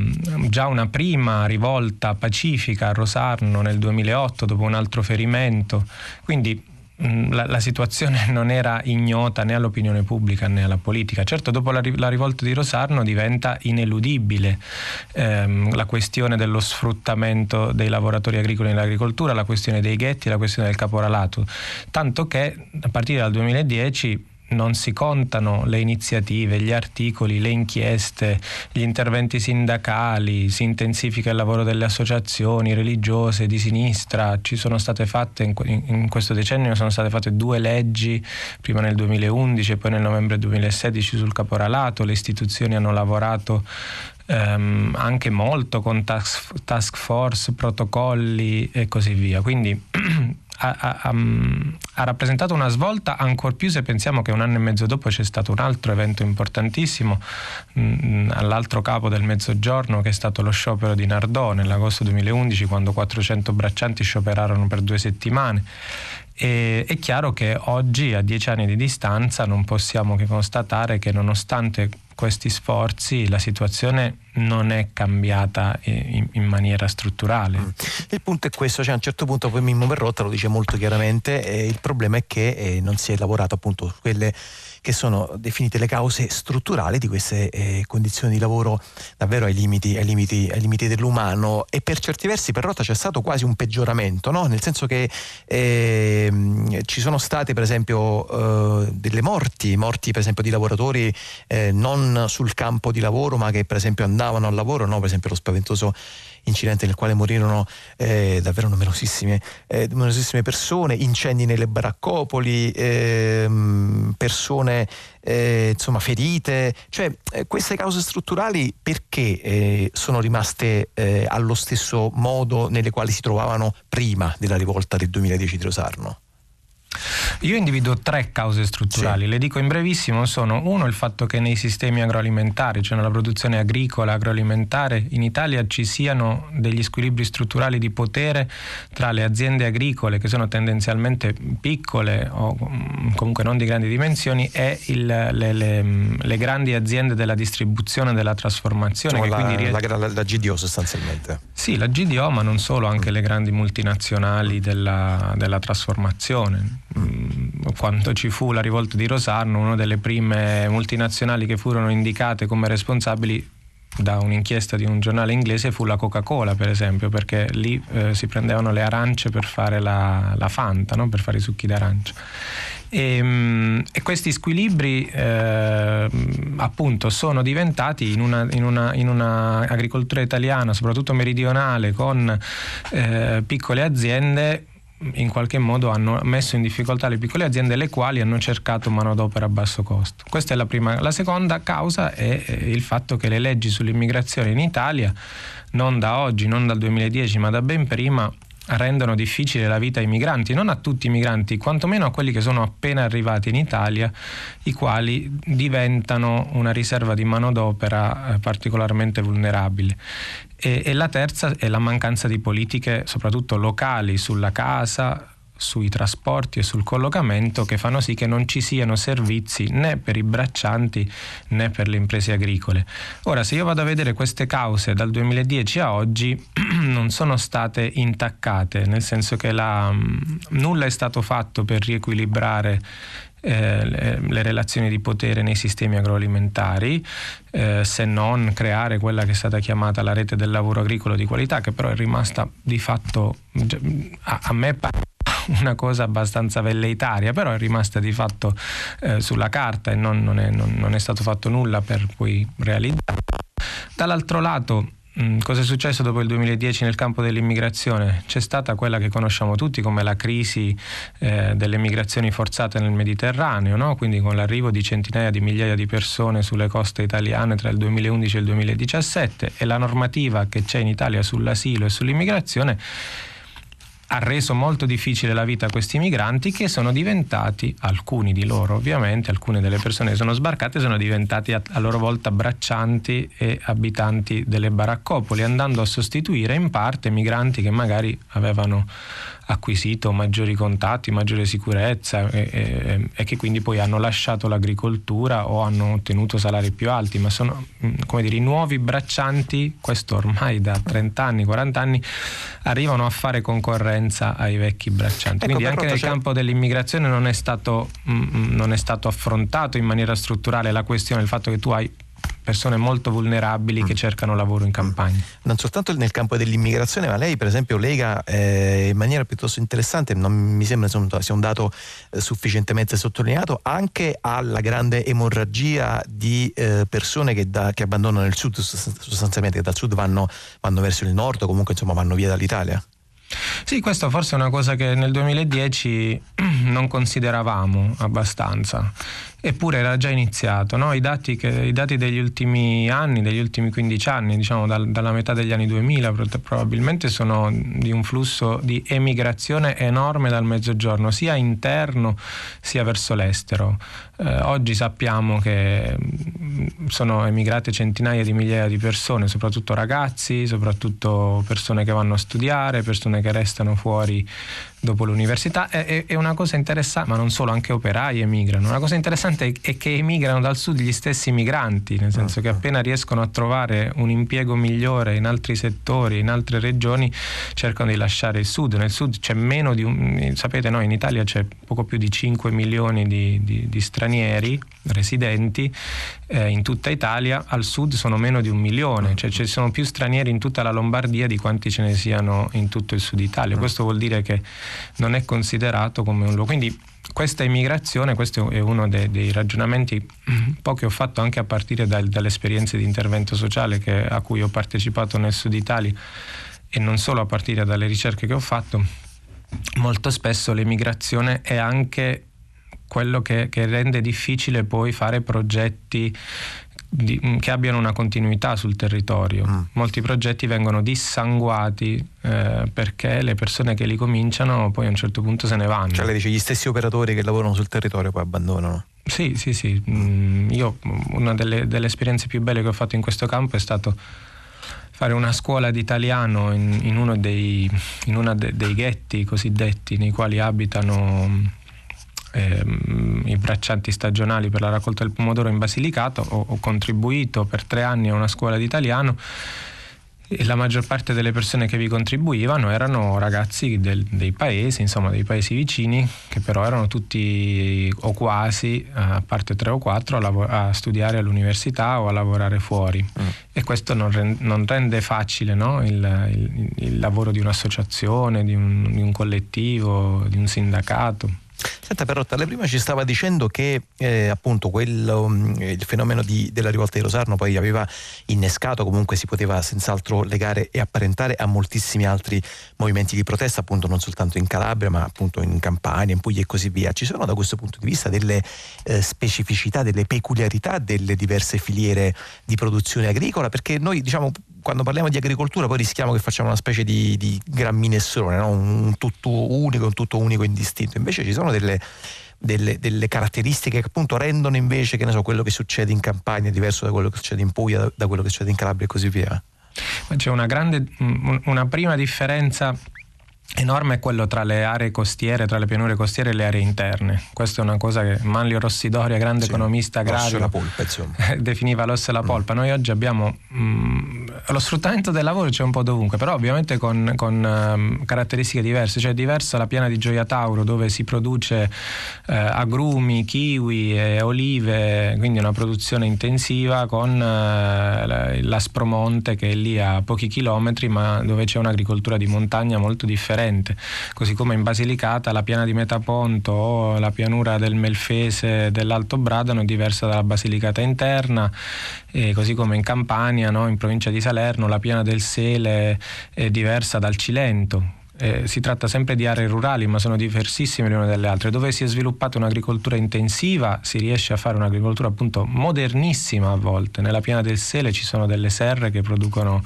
già una prima rivolta pacifica a Rosarno nel 2008 dopo un altro ferimento, quindi Mm, la, la, situazione non era ignota né all'opinione pubblica né alla politica. Certo, dopo la, la rivolta di Rosarno diventa ineludibile ehm, la questione dello sfruttamento dei lavoratori agricoli nell'agricoltura, la questione dei ghetti, la questione del caporalato, tanto che a partire dal 2010 non si contano le iniziative, gli articoli, le inchieste, gli interventi sindacali, si intensifica il lavoro delle associazioni religiose di sinistra, ci sono state fatte in, questo decennio sono state fatte due leggi, prima nel 2011 e poi nel novembre 2016 sul caporalato, le istituzioni hanno lavorato ehm, anche molto con task, task force, protocolli e così via. Quindi ha, ha, ha, rappresentato una svolta ancor più se pensiamo che un anno e mezzo dopo c'è stato un altro evento importantissimo mh, mm, all'altro capo del mezzogiorno che è stato lo sciopero di Nardò nell'agosto 2011 quando 400 braccianti scioperarono per due settimane. E, è chiaro che oggi, a dieci anni di distanza, non possiamo che constatare che nonostante questi sforzi la situazione non è cambiata in, in maniera strutturale. Mm. Il punto è questo, cioè a un certo punto poi Mimmo Verrotta lo dice molto chiaramente, eh, il problema è che eh, non si è lavorato appunto su quelle che sono definite le cause strutturali di queste eh, condizioni di lavoro davvero ai limiti, ai, limiti, ai limiti, dell'umano e per certi versi per Rotta c'è stato quasi un peggioramento, no? nel senso che eh, ci sono state per esempio eh, delle morti, morti per esempio di lavoratori eh, non sul campo di lavoro ma che per esempio andavano al lavoro, no? per esempio lo spaventoso incidente nel quale morirono eh, davvero numerosissime, eh, numerosissime, persone, incendi nelle baraccopoli, eh, persone eh, insomma, ferite. Cioè, eh, queste cause strutturali perché eh, sono rimaste allo stesso modo nelle quali si trovavano prima della rivolta del 2010 di Rosarno? Io individuo tre cause strutturali, sì. le dico in brevissimo, sono uno il fatto che nei sistemi agroalimentari, cioè nella produzione agricola, agroalimentare, in Italia ci siano degli squilibri strutturali di potere tra le aziende agricole che sono tendenzialmente piccole o mm, comunque non di grandi dimensioni e il, le, le, le, grandi aziende della distribuzione e della trasformazione. Insomma, la, quindi... la, la, la, GDO sostanzialmente. Sì, la GDO ma non solo, anche mm. le grandi multinazionali della, della trasformazione Mm, quando ci fu la rivolta di Rosarno, una delle prime multinazionali che furono indicate come responsabili da un'inchiesta di un giornale inglese fu la Coca-Cola, per esempio, perché lì eh, si prendevano le arance per fare la, la Fanta, no? per fare i succhi d'arancia. E, mm, e, questi squilibri eh, appunto sono diventati in una, in, una, in una, agricoltura italiana, soprattutto meridionale, con eh, piccole aziende in qualche modo hanno messo in difficoltà le piccole aziende le quali hanno cercato manodopera a basso costo. Questa è la prima. La seconda causa è il fatto che le leggi sull'immigrazione in Italia, non da oggi, non dal 2010, ma da ben prima, rendono difficile la vita ai migranti, non a tutti i migranti, quantomeno a quelli che sono appena arrivati in Italia, i quali diventano una riserva di manodopera eh, particolarmente vulnerabile. E, e la terza è la mancanza di politiche, soprattutto locali, sulla casa, sui trasporti e sul collocamento che fanno sì che non ci siano servizi né per i braccianti né per le imprese agricole. Ora, se io vado a vedere queste cause dal 2010 a oggi non sono state intaccate, nel senso che la, nulla è stato fatto per riequilibrare eh, le, relazioni di potere nei sistemi agroalimentari, eh, se non creare quella che è stata chiamata la rete del lavoro agricolo di qualità, che però è rimasta di fatto, a, a me pare una cosa abbastanza velleitaria, però è rimasta di fatto eh, sulla carta e non, non, è, non, non, è, stato fatto nulla per poi realizzarla. Dall'altro lato cosa è successo dopo il 2010 nel campo dell'immigrazione? C'è stata quella che conosciamo tutti come la crisi eh, delle migrazioni forzate nel Mediterraneo, no? quindi con l'arrivo di centinaia di migliaia di persone sulle coste italiane tra il 2011 e il 2017 e la normativa che c'è in Italia sull'asilo e sull'immigrazione ha reso molto difficile la vita a questi migranti che sono diventati, alcuni di loro ovviamente, alcune delle persone che sono sbarcate sono diventati a, a loro volta braccianti e abitanti delle baraccopoli, andando a sostituire in parte migranti che magari avevano acquisito maggiori contatti, maggiore sicurezza e, e, e, che quindi poi hanno lasciato l'agricoltura o hanno ottenuto salari più alti, ma sono mm, come dire i nuovi braccianti, questo ormai da 30 anni, 40 anni, arrivano a fare concorrenza ai vecchi braccianti. Ecco, quindi anche nel campo dell'immigrazione non è, stato, mm, mm, non è stato affrontato in maniera strutturale la questione, il fatto che tu hai persone molto vulnerabili mm. che cercano lavoro in campagna. Non soltanto nel campo dell'immigrazione, ma lei per esempio lega eh, in maniera piuttosto interessante, non mi sembra sia un dato eh, sufficientemente sottolineato, anche alla grande emorragia di eh, persone che, da, che, abbandonano il sud, sostanzialmente che dal sud vanno, vanno verso il nord o comunque insomma vanno via dall'Italia. Sì, questa forse è una cosa che nel 2010 non consideravamo abbastanza eppure era già iniziato. No? I, dati che, I, dati degli ultimi anni, degli ultimi 15 anni, diciamo dal, dalla metà degli anni 2000, probabilmente sono di un flusso di emigrazione enorme dal mezzogiorno, sia interno sia verso l'estero. Eh, oggi sappiamo che mm, sono emigrate centinaia di migliaia di persone, soprattutto ragazzi, soprattutto persone che vanno a studiare, persone che restano fuori dopo l'università. È, è, una cosa interessante, ma non solo, anche operai emigrano. Una cosa interessante è che emigrano dal sud gli stessi migranti, nel senso che appena riescono a trovare un impiego migliore in altri settori, in altre regioni, cercano di lasciare il sud. Nel sud c'è meno di un, sapete, no, in Italia c'è poco più di 5 milioni di, di, di stranieri residenti eh, in tutta Italia, al sud sono meno di un milione, cioè ci sono più stranieri in tutta la Lombardia di quanti ce ne siano in tutto il sud Italia. Questo vuol dire che non è considerato come un luogo. Quindi questa immigrazione, questo è uno dei, dei ragionamenti un po' che ho fatto anche a partire dal, dalle esperienze di intervento sociale che, a cui ho partecipato nel sud Italia e non solo a partire dalle ricerche che ho fatto, molto spesso l'emigrazione è anche quello che, che rende difficile poi fare progetti di, che abbiano una continuità sul territorio. Mm. Molti progetti vengono dissanguati eh, perché le persone che li cominciano poi a un certo punto se ne vanno. Cioè lei dice gli stessi operatori che lavorano sul territorio poi abbandonano. Sì, sì, sì. Mm, io una delle, delle, esperienze più belle che ho fatto in questo campo è stato fare una scuola di italiano in, in uno dei, in de, dei ghetti cosiddetti nei quali abitano ehm, i braccianti stagionali per la raccolta del pomodoro in Basilicato, ho, ho contribuito per tre anni a una scuola di italiano e la maggior parte delle persone che vi contribuivano erano ragazzi del, dei paesi, insomma dei paesi vicini, che però erano tutti o quasi, a parte tre o quattro, a, lav- a studiare all'università o a lavorare fuori. Mm. E questo non, rende, non rende facile no? il, il, il, lavoro di un'associazione, di un, di un collettivo, di un sindacato. Senta Perrotta, lei prima ci stava dicendo che eh, appunto quello, mm, il fenomeno di, della rivolta di Rosarno poi aveva innescato, comunque si poteva senz'altro legare e apparentare a moltissimi altri movimenti di protesta, appunto non soltanto in Calabria ma appunto in Campania, in Puglia e così via. Ci sono da questo punto di vista delle eh, specificità, delle peculiarità delle diverse filiere di produzione agricola? Perché noi diciamo quando parliamo di agricoltura poi rischiamo che facciamo una specie di, di gran minestrone, no? un tutto unico, un tutto unico indistinto. Invece ci sono delle, delle, delle, caratteristiche che appunto rendono invece che so, quello che succede in campagna diverso da quello che succede in Puglia, da, da quello che succede in Calabria e così via. C'è una grande, una prima differenza enorme è quello tra le aree costiere, tra le pianure costiere e le aree interne. Questa è una cosa che Manlio Rossidoria, grande sì, economista agrario, la polpa, definiva l'osso e la mm. polpa. Noi oggi abbiamo mh, mm, lo sfruttamento del lavoro c'è un po' dovunque, però ovviamente con, con um, caratteristiche diverse. Cioè è diversa la piana di Gioia Tauro dove si produce eh, agrumi, kiwi e olive, quindi una produzione intensiva con eh, l'Aspromonte che è lì a pochi chilometri, ma dove c'è un'agricoltura di montagna molto differente differente, così come in Basilicata la piana di Metaponto o la pianura del Melfese dell'Alto Bradano è diversa dalla Basilicata interna, così come in Campania, no? in provincia di Salerno, la piana del Sele è diversa dal Cilento eh, si tratta sempre di aree rurali, ma sono diversissime le une dalle altre. Dove si è sviluppata un'agricoltura intensiva si riesce a fare un'agricoltura appunto modernissima a volte. Nella piana del Sele ci sono delle serre che producono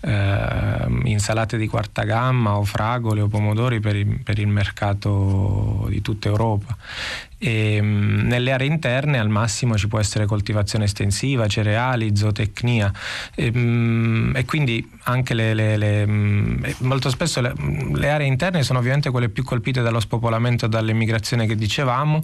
eh, insalate di quarta gamma o fragole o pomodori per il, per il mercato di tutta Europa e, ehm, nelle aree interne al massimo ci può essere coltivazione estensiva, cereali, zootecnia e, ehm, e quindi anche le, le, le, mm, molto spesso le, le, aree interne sono ovviamente quelle più colpite dallo spopolamento e dall'immigrazione che dicevamo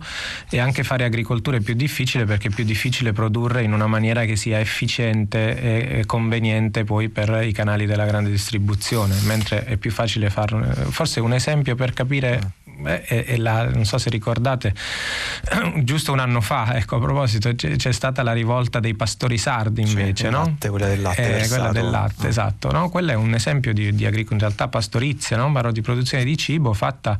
e anche fare agricoltura è più difficile perché è più difficile produrre in una maniera che sia efficiente e, e conveniente poi per i canali della grande distribuzione, mentre è più facile farlo. Forse un esempio per capire e, e la, non so se ricordate, giusto un anno fa, ecco, a proposito, c'è, c'è stata la rivolta dei pastori sardi invece, no? Latte, quella del latte. Eh, quella del latte, esatto. No? Quello è un esempio di, di agricoltura, in realtà pastorizia, no? ma di produzione di cibo fatta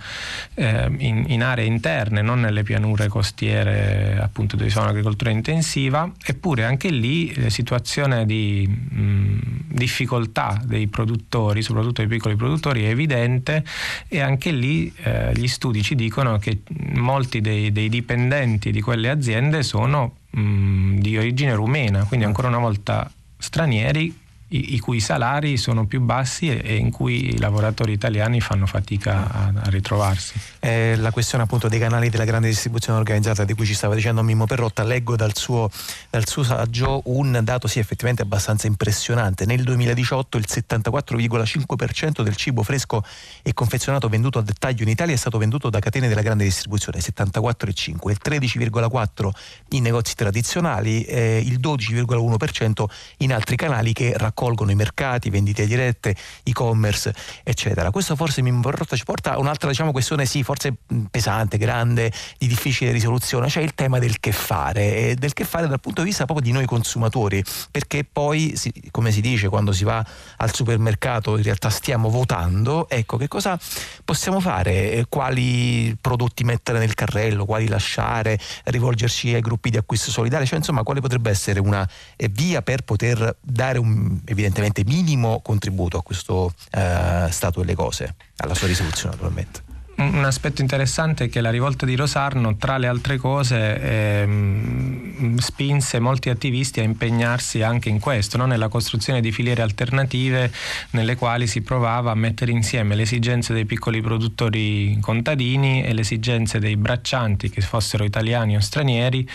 eh, in, in, aree interne, non nelle pianure costiere, appunto, dove c'è un'agricoltura intensiva, eppure anche lì la situazione di mh, difficoltà dei produttori, soprattutto dei piccoli produttori, è evidente e anche lì eh, gli studi ci dicono che molti dei, dei dipendenti di quelle aziende sono mh, di origine rumena, quindi ancora una volta stranieri i, i, cui salari sono più bassi e, e, in cui i lavoratori italiani fanno fatica a, a ritrovarsi. Eh, la questione appunto dei canali della grande distribuzione organizzata di cui ci stava dicendo Mimmo Perrotta, leggo dal suo, dal suo saggio un dato sì effettivamente abbastanza impressionante. Nel 2018 il 74,5% del cibo fresco e confezionato venduto a dettaglio in Italia è stato venduto da catene della grande distribuzione, 74,5%, il 13,4% in negozi tradizionali, eh, il 12,1% in altri canali che raccolgono i mercati, vendite dirette, e-commerce, eccetera. Questo forse mi ci porta a un'altra diciamo, questione, sì, forse pesante, grande, di difficile risoluzione, cioè il tema del che fare, e del che fare dal punto di vista proprio di noi consumatori, perché poi, come si dice, quando si va al supermercato in realtà stiamo votando, ecco, che cosa possiamo fare? Quali prodotti mettere nel carrello, quali lasciare, rivolgerci ai gruppi di acquisto solidale, cioè insomma quale potrebbe essere una via per poter dare un evidentemente minimo contributo a questo eh, stato delle cose, alla sua risoluzione naturalmente un aspetto interessante è che la rivolta di Rosarno, tra le altre cose, ehm, spinse molti attivisti a impegnarsi anche in questo, no? nella costruzione di filiere alternative nelle quali si provava a mettere insieme le esigenze dei piccoli produttori contadini e le esigenze dei braccianti, che fossero italiani o stranieri,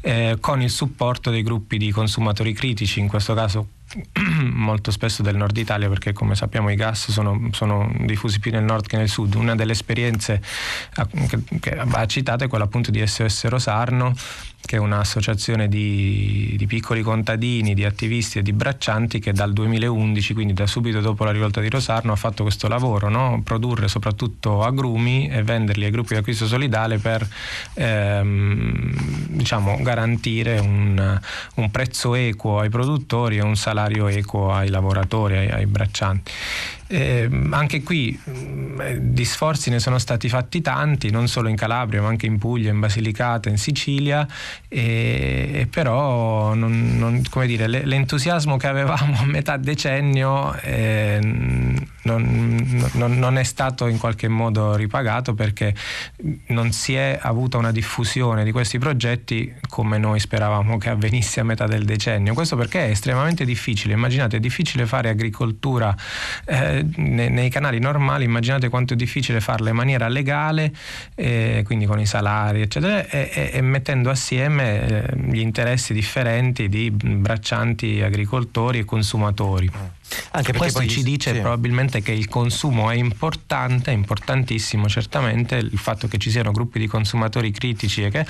eh, con il supporto dei gruppi di consumatori critici, in questo caso molto spesso del nord Italia perché come sappiamo i gas sono, sono diffusi più nel nord che nel sud. Una delle esperienze che, che ha citato è quella appunto di SOS Rosarno che è un'associazione di, di, piccoli contadini, di attivisti e di braccianti che dal 2011, quindi da subito dopo la rivolta di Rosarno, ha fatto questo lavoro, no? produrre soprattutto agrumi e venderli ai gruppi di acquisto solidale per ehm, diciamo, garantire un, un, prezzo equo ai produttori e un salario equo ai lavoratori, ai, ai braccianti. Eh, anche qui eh, di sforzi ne sono stati fatti tanti, non solo in Calabria, ma anche in Puglia, in Basilicata, in Sicilia, e, e però non, non, dire, l'entusiasmo che avevamo a metà decennio eh, non, non, è stato in qualche modo ripagato perché non si è avuta una diffusione di questi progetti come noi speravamo che avvenisse a metà del decennio. Questo perché è estremamente difficile. Immaginate, è difficile fare agricoltura. Eh, nei, canali normali immaginate quanto è difficile farla in maniera legale, eh, quindi con i salari, eccetera, e, e, e mettendo assieme eh, gli interessi differenti di braccianti, agricoltori e consumatori. Anche Questo poi, ci dice sì. probabilmente che il consumo è importante, è importantissimo certamente il fatto che ci siano gruppi di consumatori critici, che,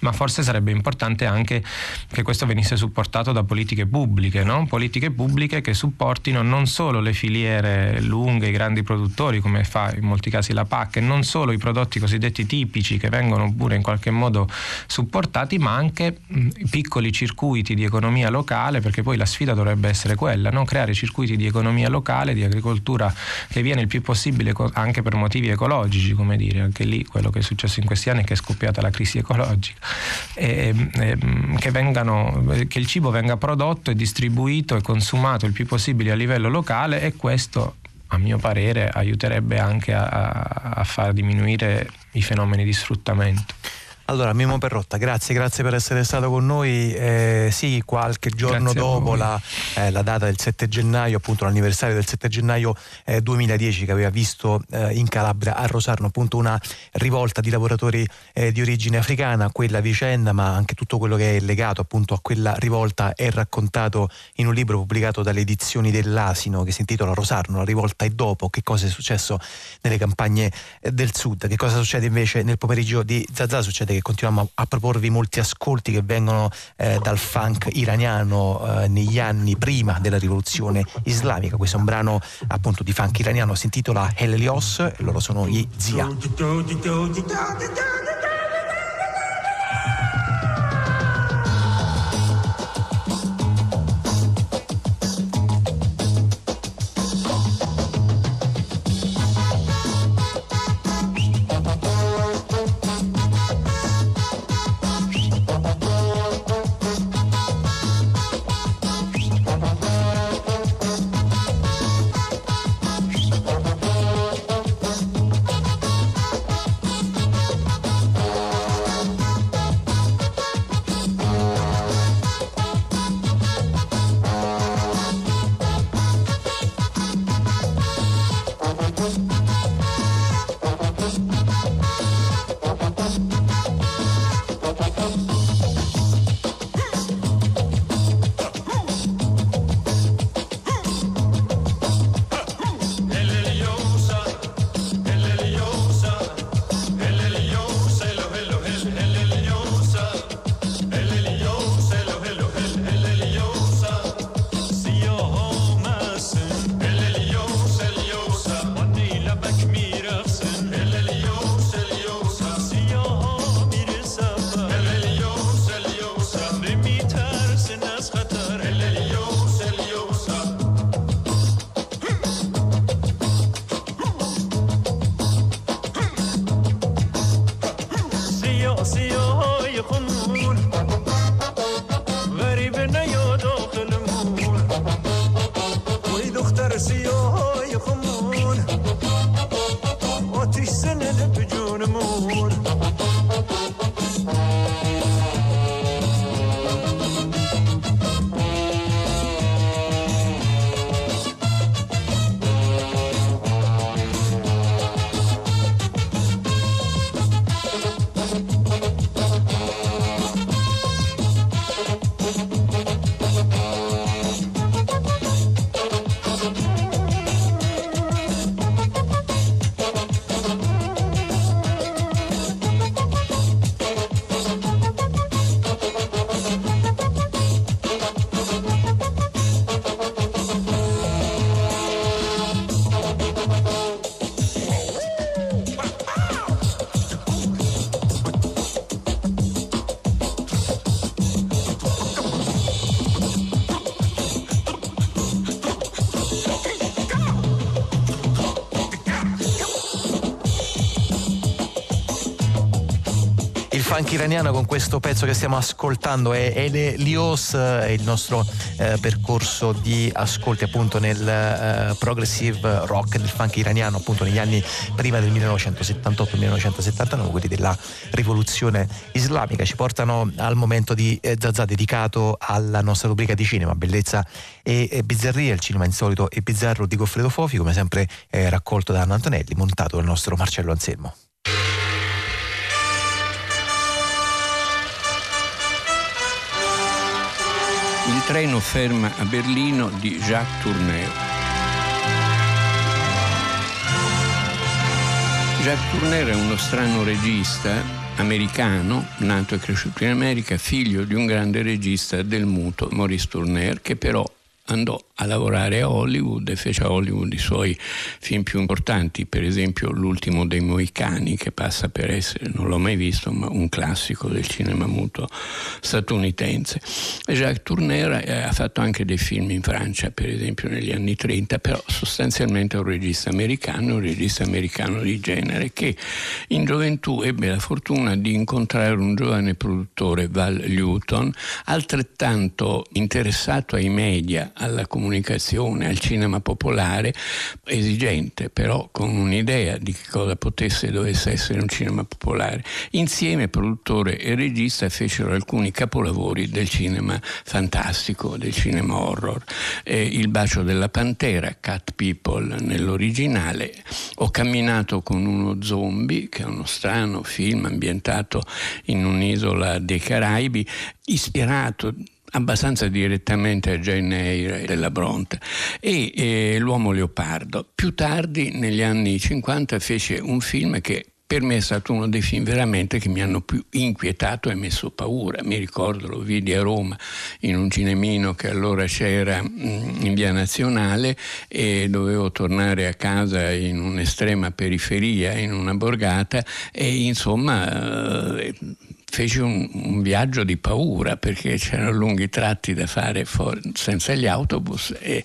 ma forse sarebbe importante anche che questo venisse supportato da politiche pubbliche, no? politiche pubbliche che supportino non solo le filiere lunghe, i grandi produttori come fa in molti casi la PAC, e non solo i prodotti cosiddetti tipici che vengono pure in qualche modo supportati, ma anche mh, piccoli circuiti di economia locale, perché poi la sfida dovrebbe essere quella, no? creare circuiti circuiti di economia locale, di agricoltura che viene il più possibile anche per motivi ecologici, come dire, anche lì quello che è successo in questi anni è che è scoppiata la crisi ecologica, e, e, che, vengano, che il cibo venga prodotto e distribuito e consumato il più possibile a livello locale e questo a mio parere aiuterebbe anche a, a far diminuire i fenomeni di sfruttamento. Allora, Mimo Perrotta, grazie, grazie per essere stato con noi. Eh, sì, qualche giorno grazie dopo la, eh, la, data del 7 gennaio, appunto l'anniversario del 7 gennaio eh, 2010 che aveva visto eh, in Calabria a Rosarno appunto una rivolta di lavoratori eh, di origine africana, quella vicenda, ma anche tutto quello che è legato appunto a quella rivolta è raccontato in un libro pubblicato dalle edizioni dell'Asino che si intitola Rosarno, la rivolta e dopo, che cosa è successo nelle campagne eh, del sud, che cosa succede invece nel pomeriggio di Zazà, succede che continuiamo a, a proporvi molti ascolti che vengono eh, dal funk iraniano eh, negli anni prima della rivoluzione islamica. Questo è un brano appunto di funk iraniano, si intitola Helios, loro sono gli Zia. Iraniano con questo pezzo che stiamo ascoltando è Ele Lios, è il nostro eh, percorso di ascolti appunto nel eh, progressive rock, nel funk iraniano appunto negli anni prima del 1978-1979, quelli della rivoluzione islamica. Ci portano al momento di eh, Zazà dedicato alla nostra rubrica di cinema, bellezza e, e bizzarria, il cinema insolito e bizzarro di Goffredo Fofi, come sempre eh, raccolto da Anna Antonelli, montato dal nostro Marcello Anselmo. Il treno ferma a Berlino di Jacques Tourneur. Jacques Tourneur è uno strano regista americano, nato e cresciuto in America, figlio di un grande regista del muto, Maurice Tourneur, che però andò a lavorare a Hollywood e fece a Hollywood i suoi film più importanti, per esempio L'ultimo dei Moicani, che passa per essere, non l'ho mai visto, ma un classico del cinema muto statunitense. Jacques Tourneur eh, ha fatto anche dei film in Francia, per esempio negli anni 30, però sostanzialmente è un regista americano, un regista americano di genere, che in gioventù ebbe la fortuna di incontrare un giovane produttore, Val Newton, altrettanto interessato ai media, alla comunicazione, al cinema popolare, esigente, però con un'idea di che cosa potesse e dovesse essere un cinema popolare. Insieme produttore e regista fecero alcuni capolavori del cinema fantastico, del cinema horror. Eh, Il bacio della pantera, Cat People nell'originale. Ho camminato con uno zombie, che è uno strano film ambientato in un'isola dei Caraibi, ispirato abbastanza direttamente a Jane Eyre della Bronte e eh, L'uomo leopardo. Più tardi, negli anni 50, fece un film che per me è stato uno dei film veramente che mi hanno più inquietato e messo paura. Mi ricordo, lo vidi a Roma in un cinemino che allora c'era mm, in via nazionale e dovevo tornare a casa in un'estrema periferia, in una borgata e insomma eh, feci un, un, viaggio di paura perché c'erano lunghi tratti da fare for- senza gli autobus e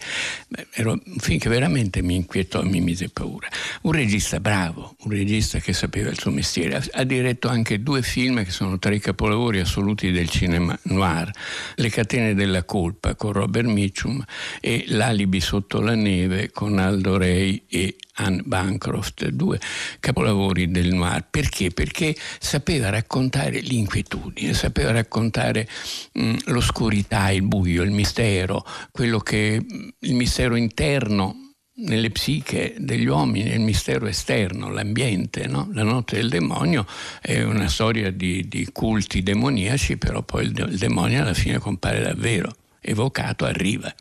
beh, era un film che veramente mi inquietò e mi mise paura. Un regista bravo, un regista che sapeva il suo mestiere, ha, ha diretto anche due film che sono tra i capolavori assoluti del cinema noir, Le catene della colpa con Robert Mitchum e L'alibi sotto la neve con Aldo Rey e Anne Bancroft, due capolavori del noir. Perché? Perché sapeva raccontare l'inquietudine, sapeva raccontare mh, l'oscurità, il buio, il mistero, quello che il mistero interno nelle psiche degli uomini, il mistero esterno, l'ambiente, no? la notte del demonio è una storia di, di culti demoniaci, però poi il, il demonio alla fine compare davvero, evocato, arriva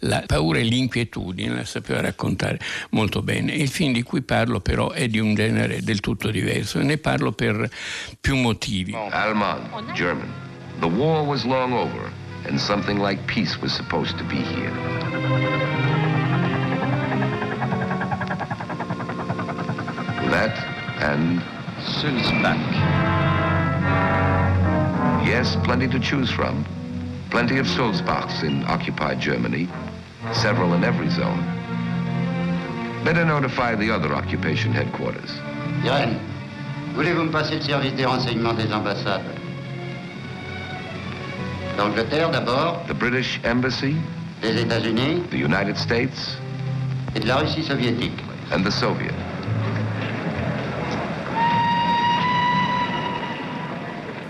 la paura e l'inquietudine la sapeva raccontare molto bene. Il film di cui parlo però è di un genere del tutto diverso e ne parlo per più motivi. Alman, German. The war was long over and something like peace was supposed to be here. That and Sulzbach. Yes, plenty to choose from. Plenty of Sulzbachs in occupied Germany, several in every zone. Better notify the other occupation headquarters. Irène, voulez-vous me passer le service des renseignements des ambassades D'Angleterre d'abord, The British Embassy, des États-Unis the United States, et de la Russie soviétique. and the Soviet.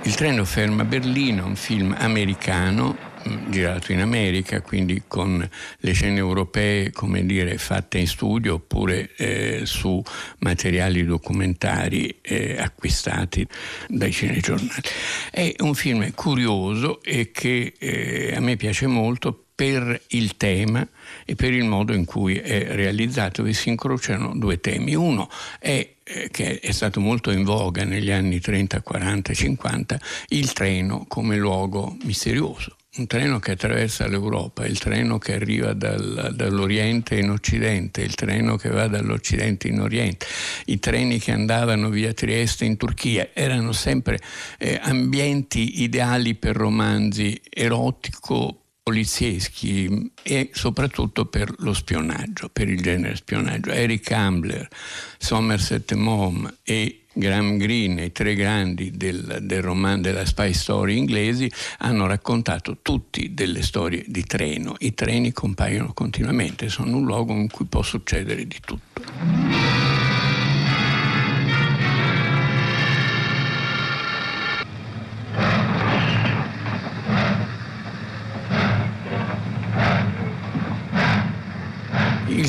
Il treno ferma Berlino, un film americano girato in America, quindi con le scene europee, come dire, fatte in studio oppure eh, su materiali documentari eh, acquistati dai cinegiornali. È un film curioso e che eh, a me piace molto per il tema e per il modo in cui è realizzato, vi si incrociano due temi. Uno è che è stato molto in voga negli anni 30, 40, 50, il treno come luogo misterioso un treno che attraversa l'Europa, il treno che arriva dal, dall'Oriente in Occidente, il treno che va dall'Occidente in Oriente, i treni che andavano via Trieste in Turchia, erano sempre eh, ambienti ideali per romanzi erotico polizieschi e soprattutto per lo spionaggio, per il genere spionaggio. Eric Ambler, Somerset Maugham e Graham Greene, i tre grandi del, del roman della spy story inglesi, hanno raccontato tutti delle storie di treno. I treni compaiono continuamente, sono un luogo in cui può succedere di tutto.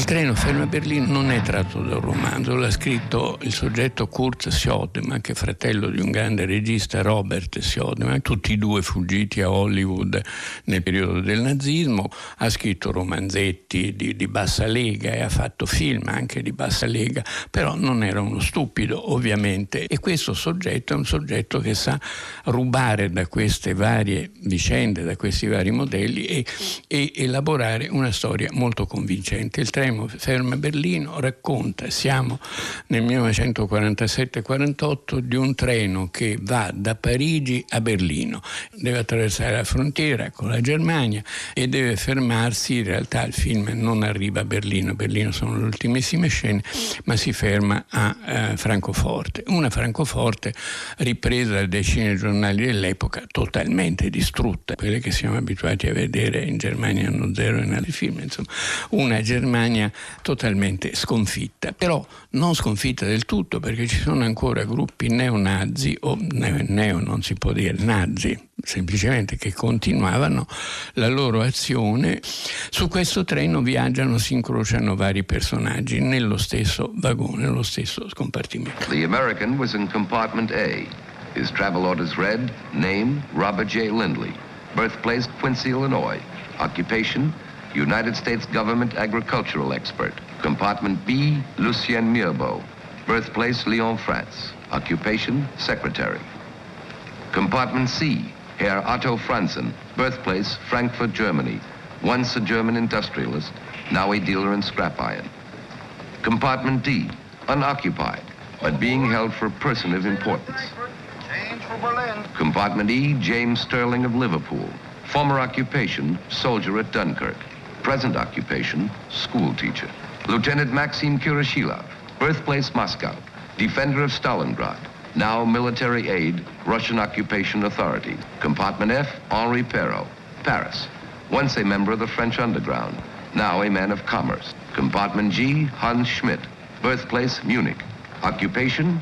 Treno ferma a Berlino non è tratto da un romanzo, l'ha scritto il soggetto Kurt Sjodeman, che è fratello di un grande regista Robert Sjodeman, tutti e due fuggiti a Hollywood nel periodo del nazismo, ha scritto romanzetti di, di bassa lega e ha fatto film anche di bassa lega, però non era uno stupido ovviamente. E questo soggetto è un soggetto che sa rubare da queste varie vicende, da questi vari modelli e, e elaborare una storia molto convincente. Il treno ferma Berlino racconta, siamo nel 1947-48, di un treno che va da Parigi a Berlino, deve attraversare la frontiera con la Germania e deve fermarsi, in realtà il film non arriva a Berlino, Berlino sono le ultimissime scene, ma si ferma a eh, Francoforte, una Francoforte ripresa da decine di giornali dell'epoca totalmente distrutta, quelle che siamo abituati a vedere in Germania anno zero e in altri film, insomma, una Germania Germania totalmente sconfitta, però non sconfitta del tutto perché ci sono ancora gruppi neonazi o neo non si può dire nazi, semplicemente che continuavano la loro azione. Su questo treno viaggiano, si incrociano vari personaggi nello stesso vagone, nello stesso scompartimento. The American was in compartment A. His travel orders read, name Robert J. Lindley, birthplace Quincy, Illinois, occupation United States government agricultural expert. Compartment B, Lucien Mirbeau. Birthplace, Lyon, France. Occupation, secretary. Compartment C, Herr Otto Franzen. Birthplace, Frankfurt, Germany. Once a German industrialist, now a dealer in scrap iron. Compartment D, unoccupied, but being held for a person of importance. Compartment E, James Sterling of Liverpool. Former occupation, soldier at Dunkirk. Present occupation, school teacher. Lieutenant Maxim Kurashilov, birthplace Moscow, defender of Stalingrad, now military aide, Russian occupation authority. Compartment F, Henri Perrault, Paris, once a member of the French underground, now a man of commerce. Compartment G, Hans Schmidt, birthplace Munich, occupation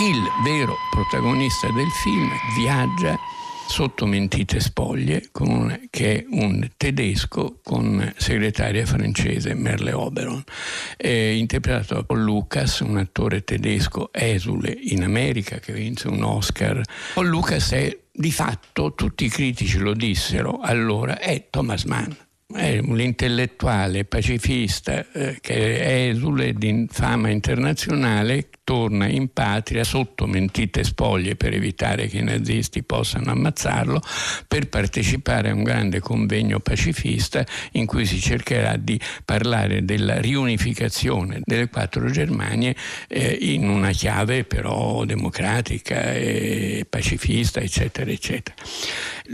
Il vero protagonista del film viaggia sotto mentite spoglie un, che è un tedesco con segretaria francese Merle Oberon. È interpretato da Paul Lucas, un attore tedesco esule in America che vinse un Oscar. Paul Lucas è di fatto, tutti i critici lo dissero allora, è Thomas Mann è un intellettuale pacifista eh, che è esule di fama internazionale torna in patria sotto mentite spoglie per evitare che i nazisti possano ammazzarlo, per partecipare a un grande convegno pacifista in cui si cercherà di parlare della riunificazione delle quattro Germanie eh, in una chiave però democratica e pacifista, eccetera, eccetera.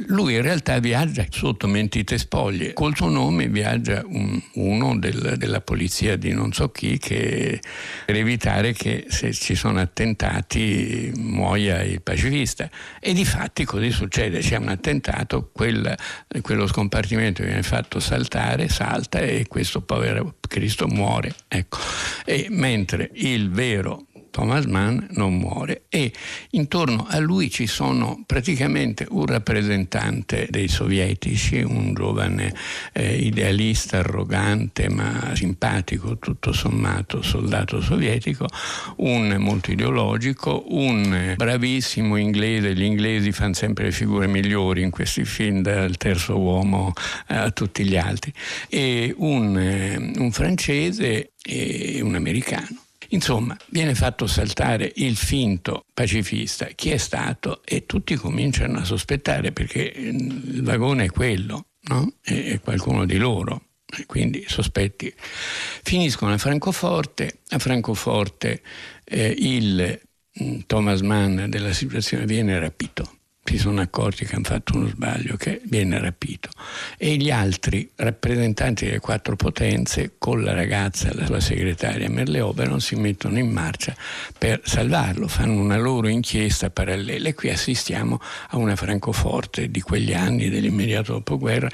Lui in realtà viaggia sotto mentite spoglie, col suo nome viaggia un, uno del, della polizia di non so chi che, per evitare che se ci sono attentati muoia il pacifista. E di fatti così succede, c'è un attentato, quel, quello scompartimento viene fatto saltare, salta e questo povero Cristo muore. Ecco. E mentre il vero Thomas Mann non muore e intorno a lui ci sono praticamente un rappresentante dei sovietici, un giovane eh, idealista, arrogante ma simpatico tutto sommato soldato sovietico, un molto ideologico, un bravissimo inglese, gli inglesi fanno sempre le figure migliori in questi film dal terzo uomo a tutti gli altri, e un, eh, un francese e un americano. Insomma, viene fatto saltare il finto pacifista, chi è stato, e tutti cominciano a sospettare perché il vagone è quello, no? È qualcuno di loro. Quindi sospetti finiscono a Francoforte. A Francoforte eh, il mm, Thomas Mann della situazione viene rapito si sono accorti che hanno fatto uno sbaglio, che viene rapito. E gli altri rappresentanti delle quattro potenze, con la ragazza e la sua segretaria Merleoberon, si mettono in marcia per salvarlo, fanno una loro inchiesta parallela. E qui assistiamo a una Francoforte di quegli anni, dell'immediato dopoguerra,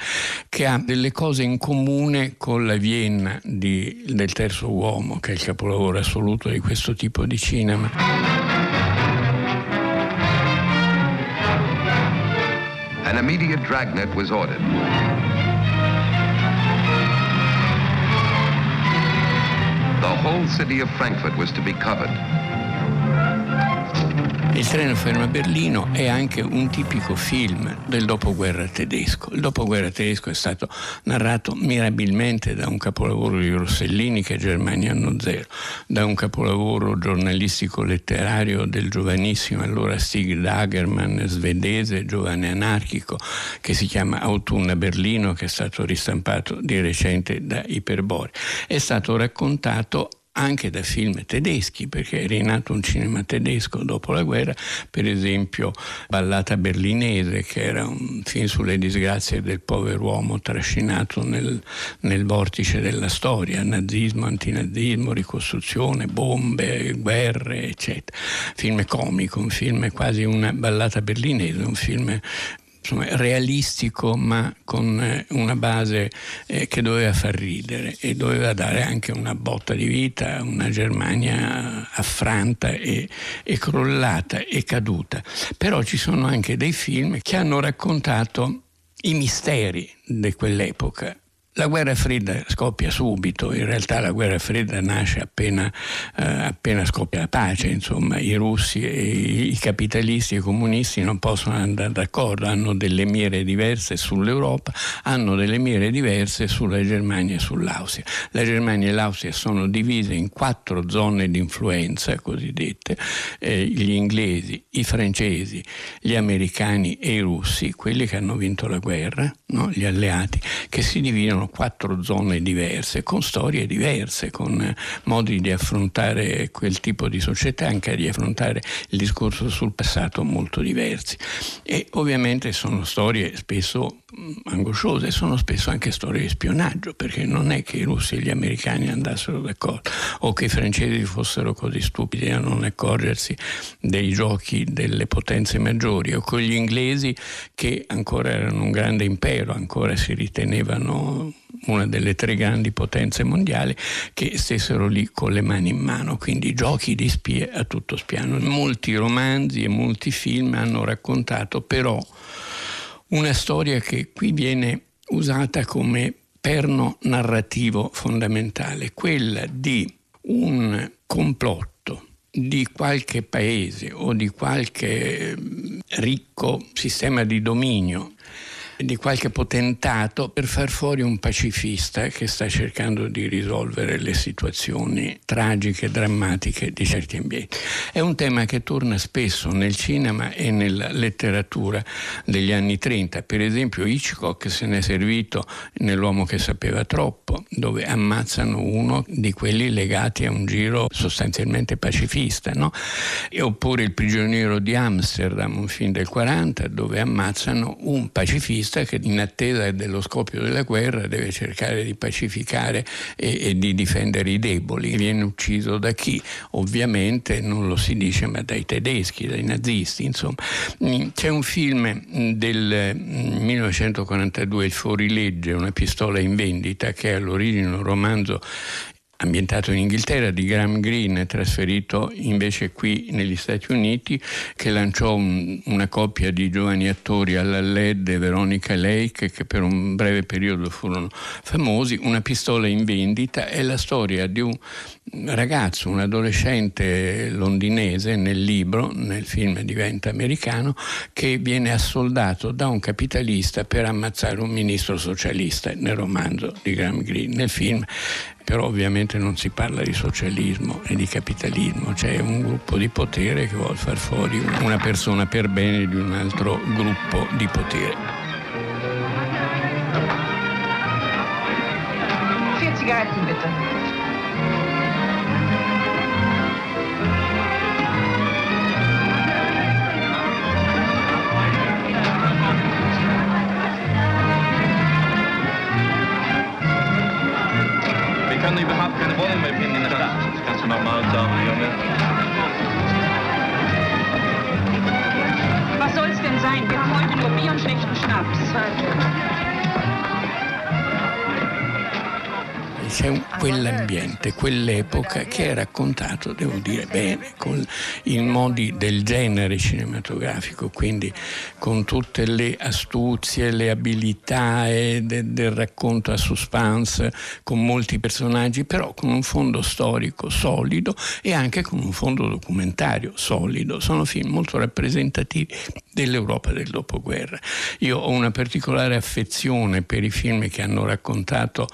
che ha delle cose in comune con la Vienna di, del terzo uomo, che è il capolavoro assoluto di questo tipo di cinema. An immediate dragnet was ordered. The whole city of Frankfurt was to be covered. Il treno ferma Berlino è anche un tipico film del dopoguerra tedesco. Il dopoguerra tedesco è stato narrato mirabilmente da un capolavoro di Rossellini che è Germania anno zero, da un capolavoro giornalistico letterario del giovanissimo allora Stig Dagerman, svedese, giovane anarchico, che si chiama Autunno a Berlino, che è stato ristampato di recente da Iperbore. È stato raccontato anche da film tedeschi, perché è rinato un cinema tedesco dopo la guerra, per esempio Ballata berlinese, che era un film sulle disgrazie del povero uomo trascinato nel, nel vortice della storia, nazismo, antinazismo, ricostruzione, bombe, guerre, eccetera. Film comico, un film quasi una ballata berlinese, un film insomma, realistico ma con eh, una base eh, che doveva far ridere e doveva dare anche una botta di vita a una Germania affranta e, e crollata e caduta. Però ci sono anche dei film che hanno raccontato i misteri di quell'epoca la guerra fredda scoppia subito, in realtà la guerra fredda nasce appena, eh, appena, scoppia la pace, insomma i russi i capitalisti e i comunisti non possono andare d'accordo, hanno delle mire diverse sull'Europa, hanno delle mire diverse sulla Germania e sull'Austria. La Germania e l'Austria sono divise in quattro zone di influenza cosiddette, eh, gli inglesi, i francesi, gli americani e i russi, quelli che hanno vinto la guerra, no? gli alleati, che si dividono sono quattro zone diverse, con storie diverse, con eh, modi di affrontare quel tipo di società, anche di affrontare il discorso sul passato molto diversi. E ovviamente sono storie spesso mm, angosciose, sono spesso anche storie di spionaggio, perché non è che i russi e gli americani andassero d'accordo o che i francesi fossero così stupidi a non accorgersi dei giochi delle potenze maggiori o con gli inglesi che ancora erano un grande impero, ancora si ritenevano una delle tre grandi potenze mondiali, che stessero lì con le mani in mano, quindi giochi di spie a tutto spiano. Molti romanzi e molti film hanno raccontato però una storia che qui viene usata come perno narrativo fondamentale, quella di un complotto di qualche paese o di qualche ricco sistema di dominio di qualche potentato per far fuori un pacifista che sta cercando di risolvere le situazioni tragiche, drammatiche di certi ambienti. È un tema che torna spesso nel cinema e nella letteratura degli anni 30. Per esempio Hitchcock se ne è servito nell'uomo che sapeva troppo, dove ammazzano uno di quelli legati a un giro sostanzialmente pacifista, no? oppure Il prigioniero di Amsterdam, un film del 40, dove ammazzano un pacifista comunista che in attesa dello scoppio della guerra deve cercare di pacificare e, e di difendere i deboli. Viene ucciso da chi? Ovviamente non lo si dice, ma dai tedeschi, dai nazisti, insomma. Mm, c'è un film del 1942, mm, Il fuorilegge, una pistola in vendita, che è all'origine un romanzo ambientato in Inghilterra, di Graham Greene, trasferito invece qui negli Stati Uniti, che lanciò un, una coppia di giovani attori alla LED e Veronica Lake, che per un breve periodo furono famosi. Una pistola in vendita è la storia di un ragazzo, un adolescente londinese nel libro, nel film diventa americano, che viene assoldato da un capitalista per ammazzare un ministro socialista nel romanzo di Graham Greene. Nel film però ovviamente non si parla di socialismo e di capitalismo, c'è un gruppo di potere che vuole far fuori una persona per bene di un altro gruppo di potere. Vier Zigaretten bitte. können überhaupt keine Wohnung mehr finden in der Stadt. Das kannst du nochmal sagen, Junge. Was soll's denn sein? Wir wollen nur Bier und schlechten Schnaps. C'è un, quell'ambiente, quell'epoca che è raccontato, devo dire bene, con i modi del genere cinematografico, quindi con tutte le astuzie, le abilità de, del racconto a suspense, con molti personaggi, però con un fondo storico solido e anche con un fondo documentario solido. Sono film molto rappresentativi dell'Europa del dopoguerra. Io ho una particolare affezione per i film che hanno raccontato,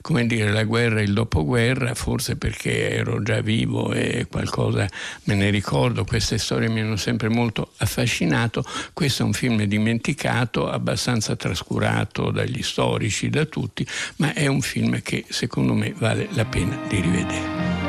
come dire, la guerra e il dopoguerra, forse perché ero già vivo e qualcosa me ne ricordo, queste storie mi hanno sempre molto affascinato. Questo è un film dimenticato, abbastanza trascurato dagli storici, da tutti, ma è un film che secondo me vale la pena di rivedere.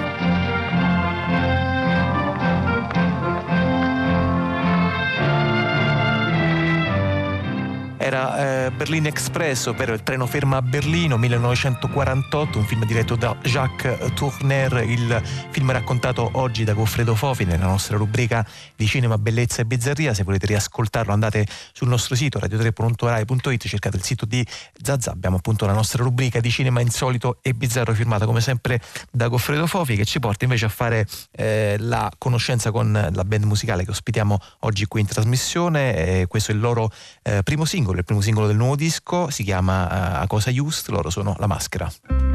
Era eh, Berlin Express, ovvero il treno ferma a Berlino 1948, un film diretto da Jacques Tourner, il film raccontato oggi da Goffredo Fofi nella nostra rubrica di cinema, bellezza e bizzarria. Se volete riascoltarlo andate sul nostro sito radio3.rai.it, cercate il sito di Zazza, abbiamo appunto la nostra rubrica di cinema insolito e bizzarro firmata come sempre da Goffredo Fofi che ci porta invece a fare eh, la conoscenza con la band musicale che ospitiamo oggi qui in trasmissione. Eh, questo è il loro eh, primo singolo, il primo singolo del nuovo disco, si chiama uh, A Cosa Just, loro sono La Maschera.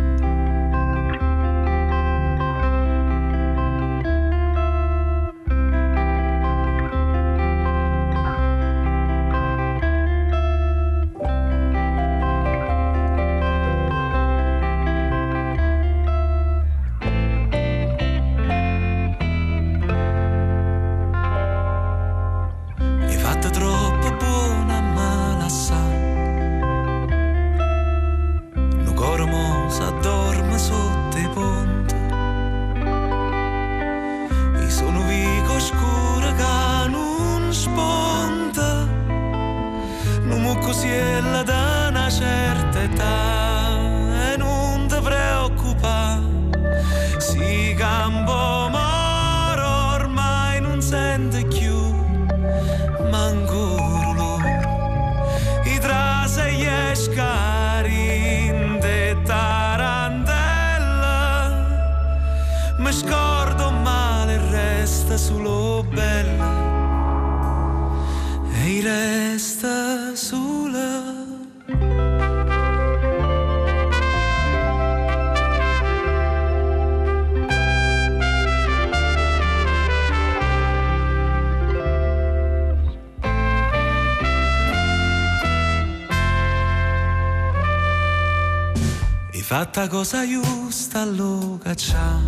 Cosa giusta lo caccia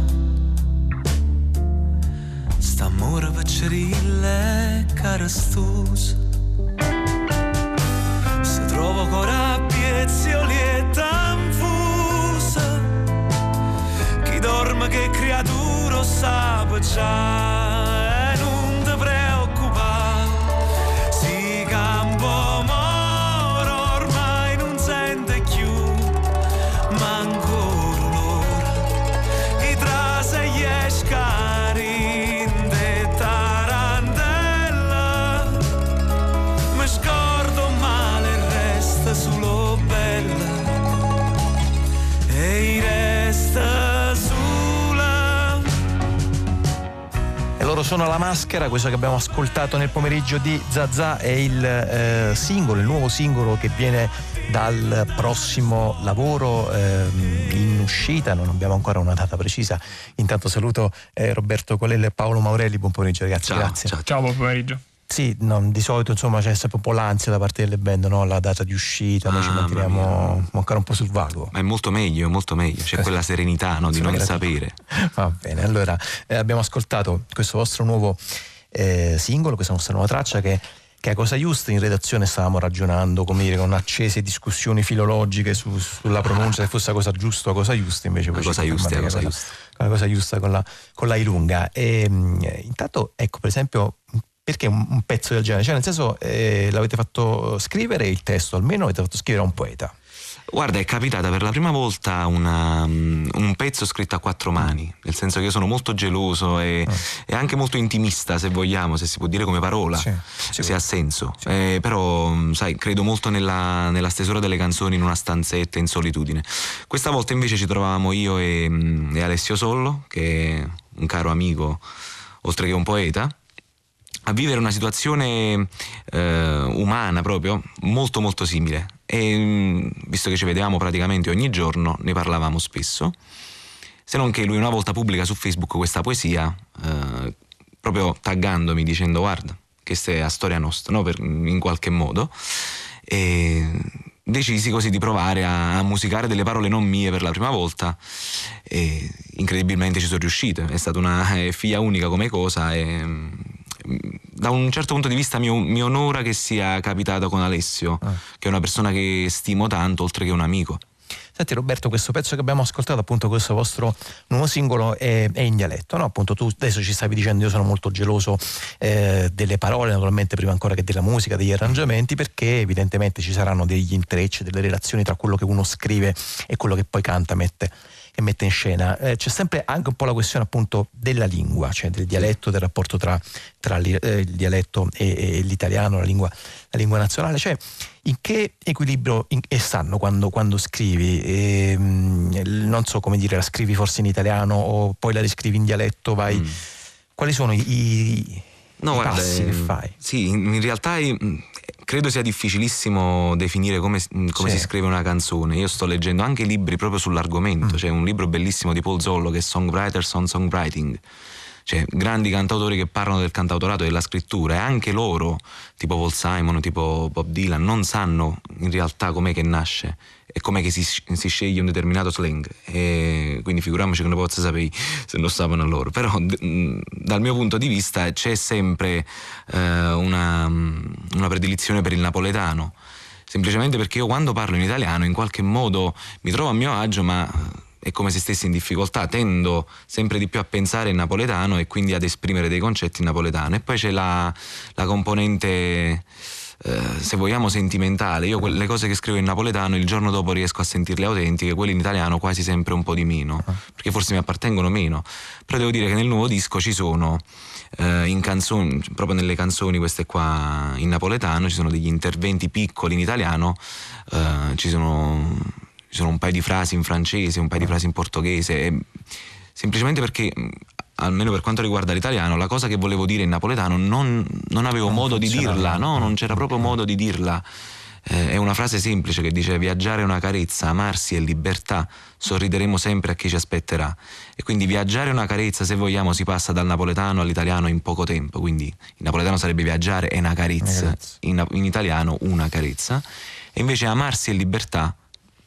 sono La Maschera, questo che abbiamo ascoltato nel pomeriggio di Zazà è il eh, singolo, il nuovo singolo che viene dal prossimo lavoro eh, in uscita, non abbiamo ancora una data precisa. Intanto saluto eh, Roberto Colella e Paolo Maurelli, buon pomeriggio ragazzi, ciao, grazie. Ciao, ciao buon pomeriggio. Sì, no, di solito insomma c'è sempre un po' l'ansia da parte delle band, no? la data di uscita, noi ah, ci manteniamo ancora un po' sul vago. Ma è molto meglio, molto meglio, c'è eh, quella serenità no? di non sapere. Va bene, allora eh, abbiamo ascoltato questo vostro nuovo eh, singolo, questa nostra nuova traccia che che a Cosa Giusta in redazione stavamo ragionando, come dire, con accese discussioni filologiche su, sulla pronuncia, se fosse cosa giusta o cosa giusta, invece poi cosa giusta, cosa, giusta. la cosa giusta con la, con la I lunga. E, intanto, ecco, per esempio, perché un, un, pezzo del genere? Cioè, nel senso, eh, l'avete fatto scrivere il testo, almeno l'avete fatto scrivere a un poeta. Guarda, è capitata per la prima volta una, um, un pezzo scritto a quattro mani, nel senso che io sono molto geloso e, oh. e anche molto intimista, se vogliamo, se si può dire come parola, sì, se ha senso. Eh, però, mm, sai, credo molto nella, nella, stesura delle canzoni in una stanzetta in solitudine. Questa volta invece ci trovavamo io e, mm, e Alessio Sollo, che è un caro amico, oltre che un poeta a vivere una situazione eh, umana proprio molto molto simile. E mm, visto che ci vedevamo praticamente ogni giorno ne parlavamo spesso. Se non che lui una volta pubblica su Facebook questa poesia eh, proprio taggandomi dicendo guarda questa è la storia nostra no? per, in qualche modo. E decisi così di provare a, a, musicare delle parole non mie per la prima volta. E incredibilmente ci sono riuscito è stata una figlia unica come cosa e da un certo punto di vista mi, mi onora che sia capitato con Alessio, ah. che è una persona che stimo tanto, oltre che un amico. Senti Roberto, questo pezzo che abbiamo ascoltato, appunto questo vostro nuovo singolo è, è in dialetto, no? Appunto tu adesso ci stavi dicendo io sono molto geloso eh, delle parole, naturalmente prima ancora che della musica, degli arrangiamenti, perché evidentemente ci saranno degli intrecci, delle relazioni tra quello che uno scrive e quello che poi canta, mette che mette in scena. Eh, c'è sempre anche un po' la questione appunto della lingua, cioè del dialetto, del rapporto tra, tra eh, il dialetto e, e l'italiano, la lingua, la lingua, nazionale. Cioè, in che equilibrio in, e stanno quando, quando scrivi? E, mh, non so come dire, la scrivi forse in italiano o poi la riscrivi in dialetto, vai. Mm. Quali sono i, i, no, guarda, passi che eh, fai? Sì, in, realtà credo sia difficilissimo definire come, mm, come si scrive una canzone. Io sto leggendo anche libri proprio sull'argomento, mm. c'è un libro bellissimo di Paul Zollo che è Songwriters on Songwriting. Cioè, grandi cantautori che parlano del cantautorato e della scrittura e anche loro, tipo Paul Simon, tipo Bob Dylan, non sanno in realtà com'è che nasce e com'è che si, si, sceglie un determinato slang. E quindi figuriamoci che non posso sapere se non sapevano loro. Però d- dal mio punto di vista c'è sempre eh, una, una predilizione per il napoletano. Semplicemente perché io quando parlo in italiano in qualche modo mi trovo a mio agio, ma è come se stessi in difficoltà, tendo sempre di più a pensare in napoletano e quindi ad esprimere dei concetti in napoletano. E poi c'è la, la componente eh, se vogliamo sentimentale, io le cose che scrivo in napoletano il giorno dopo riesco a sentirle autentiche, quelle in italiano quasi sempre un po' di meno, ah. perché forse mi appartengono meno, però devo dire che nel nuovo disco ci sono eh, in canzoni, proprio nelle canzoni queste qua in napoletano, ci sono degli interventi piccoli in italiano, eh, ci, sono, ci sono un paio di frasi in francese, un paio di ah. frasi in portoghese, semplicemente perché almeno per quanto riguarda l'italiano, la cosa che volevo dire in napoletano non, non avevo non modo di dirla, no, non c'era proprio modo di dirla. Eh, è una frase semplice che dice viaggiare è una carezza, amarsi è libertà, sorrideremo sempre a chi ci aspetterà. E quindi viaggiare è una carezza, se vogliamo, si passa dal napoletano all'italiano in poco tempo. Quindi in napoletano sarebbe viaggiare è una carezza, in, in italiano una carezza. E invece amarsi è libertà,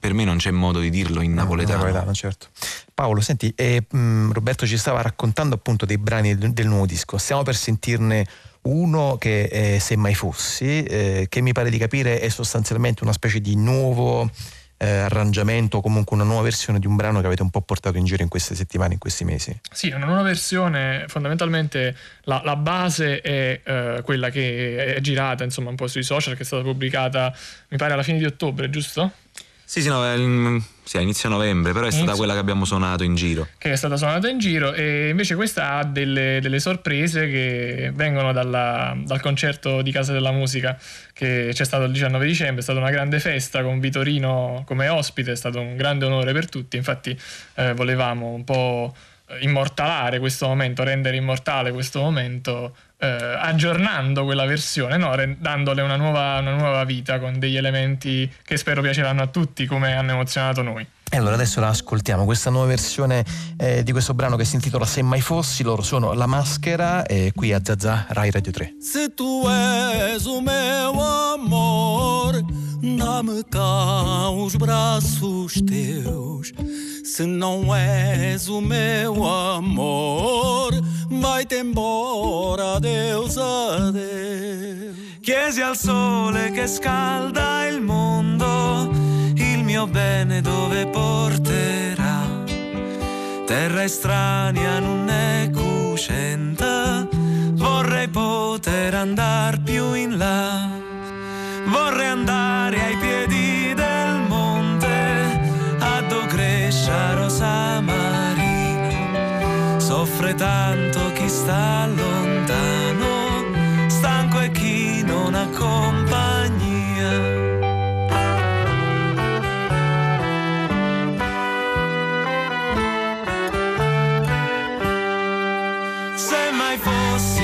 per me non c'è modo di dirlo in napoletano. No, napoletano certo. Paolo, senti, eh, mh, Roberto ci stava raccontando appunto dei brani del, del nuovo disco. Stiamo per sentirne uno che è Se mai fossi, eh, che mi pare di capire è sostanzialmente una specie di nuovo eh, arrangiamento o comunque una nuova versione di un brano che avete un po' portato in giro in queste settimane, in questi mesi. Sì, una nuova versione, fondamentalmente la, la base è eh, quella che è girata insomma un po' sui social, che è stata pubblicata mi pare alla fine di ottobre, giusto? Sì, sì, no, è, sì, inizio novembre, però è stata inizio... quella che abbiamo suonato in giro. Che è stata suonata in giro e invece questa ha delle, delle sorprese che vengono dalla, dal concerto di Casa della Musica che c'è stato il 19 dicembre, è stata una grande festa con Vitorino come ospite, è stato un grande onore per tutti, infatti eh, volevamo un po' immortalare questo momento, rendere immortale questo momento eh, aggiornando quella versione, no? dandole una nuova, una nuova vita con degli elementi che spero piaceranno a tutti come hanno emozionato noi. E allora adesso la ascoltiamo, questa nuova versione eh, di questo brano che si intitola Se mai fossi, loro sono La Maschera e qui a Zazà Rai Radio 3. Se tu és o meu amor, dá-me cá os braços teus. Se não és o meu amor, vai-te embora, Deus. Chiesi al sole che scalda il mondo, il mio bene dove porterà. Terra estranea non è cuscenta, vorrei poter andare più in là. Vorrei andare ai piedi del monte, ad Ogrescia Rosa Marina. Soffre tanto chi sta lontano mai fossi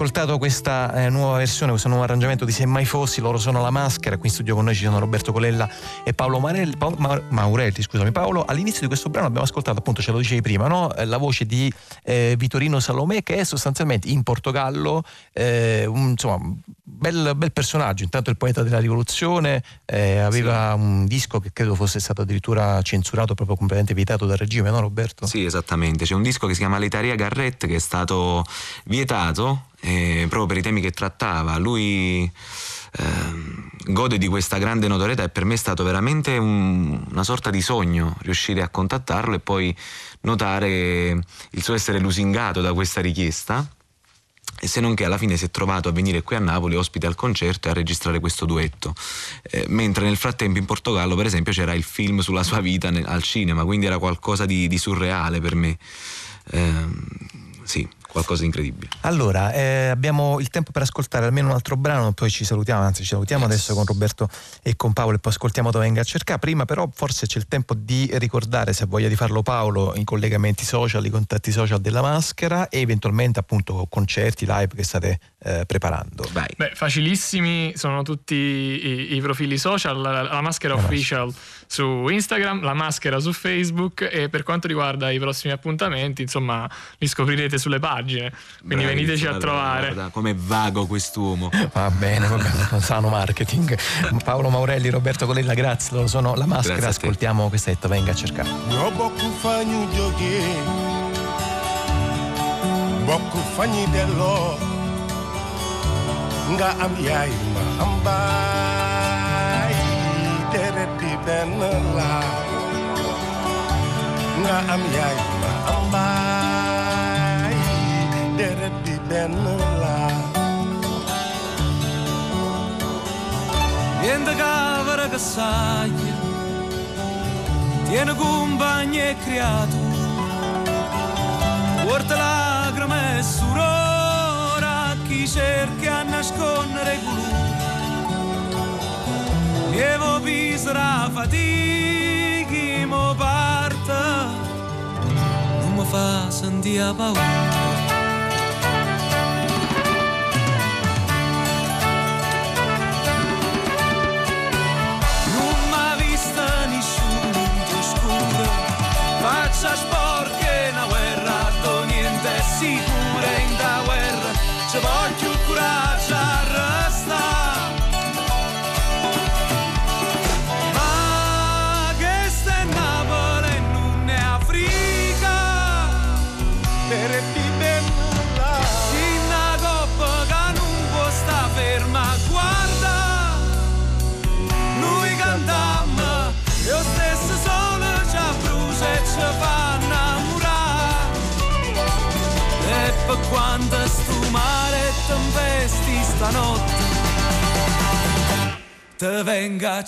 ascoltato questa eh, nuova versione, questo nuovo arrangiamento di Se mai fossi, loro sono la maschera, qui in studio con noi ci sono Roberto Colella e Paolo Marelli, Paolo, Ma- Maurelli, scusami Paolo. All'inizio di questo brano abbiamo ascoltato, appunto ce lo dicevi prima, no? Eh, la voce di eh, Vitorino Salomè che è sostanzialmente in Portogallo, eh, un, insomma, bel, bel personaggio, intanto il poeta della rivoluzione, eh, aveva un disco che credo fosse stato addirittura censurato, proprio completamente vietato dal regime, no Roberto? Sì, esattamente. C'è un disco che si chiama L'Italia Garrett che è stato vietato eh, proprio per i temi che trattava. Lui ehm, gode di questa grande notorietà e per me è stato veramente un- una sorta di sogno riuscire a contattarlo e poi notare il suo essere lusingato da questa richiesta. Se non che alla fine si è trovato a venire qui a Napoli ospite al concerto e a registrare questo duetto. Eh, mentre nel frattempo in Portogallo, per esempio, c'era il film sulla sua vita ne- al cinema, quindi era qualcosa di, di surreale per me. Ehm, sì, qualcosa di incredibile. Allora, eh, abbiamo il tempo per ascoltare almeno un altro brano, poi ci salutiamo, anzi ci salutiamo adesso con Roberto e con Paolo e poi ascoltiamo dove venga a cercare. Prima però forse c'è il tempo di ricordare, se ha voglia di farlo Paolo, i collegamenti social, i contatti social della maschera e eventualmente appunto concerti, live che state eh, preparando. Beh, facilissimi, sono tutti i, i profili social, la, la maschera official su Instagram, la maschera su Facebook e per quanto riguarda i prossimi appuntamenti, insomma, li scoprirete sulle pagine, quindi Bravi, veniteci a trovare. Guarda com'è vago quest'uomo. Va bene, va bene, sano marketing. Paolo Maurelli, Roberto Colella, grazie, loro sono la maschera, Grazie ascoltiamo questa detta, venga a cercare. ñoo bokk fa ñu jóge bokk fa ñi delloo nga am yaay ma am baay di benn la nga am yaay ma am baay deret di benn la Niente cavara che sai, tiene compagni e creato, porta lacrime e sudore a chi cerca a nascondere il Lievo pisera fatichi mo parte, non mi fa sentire paura.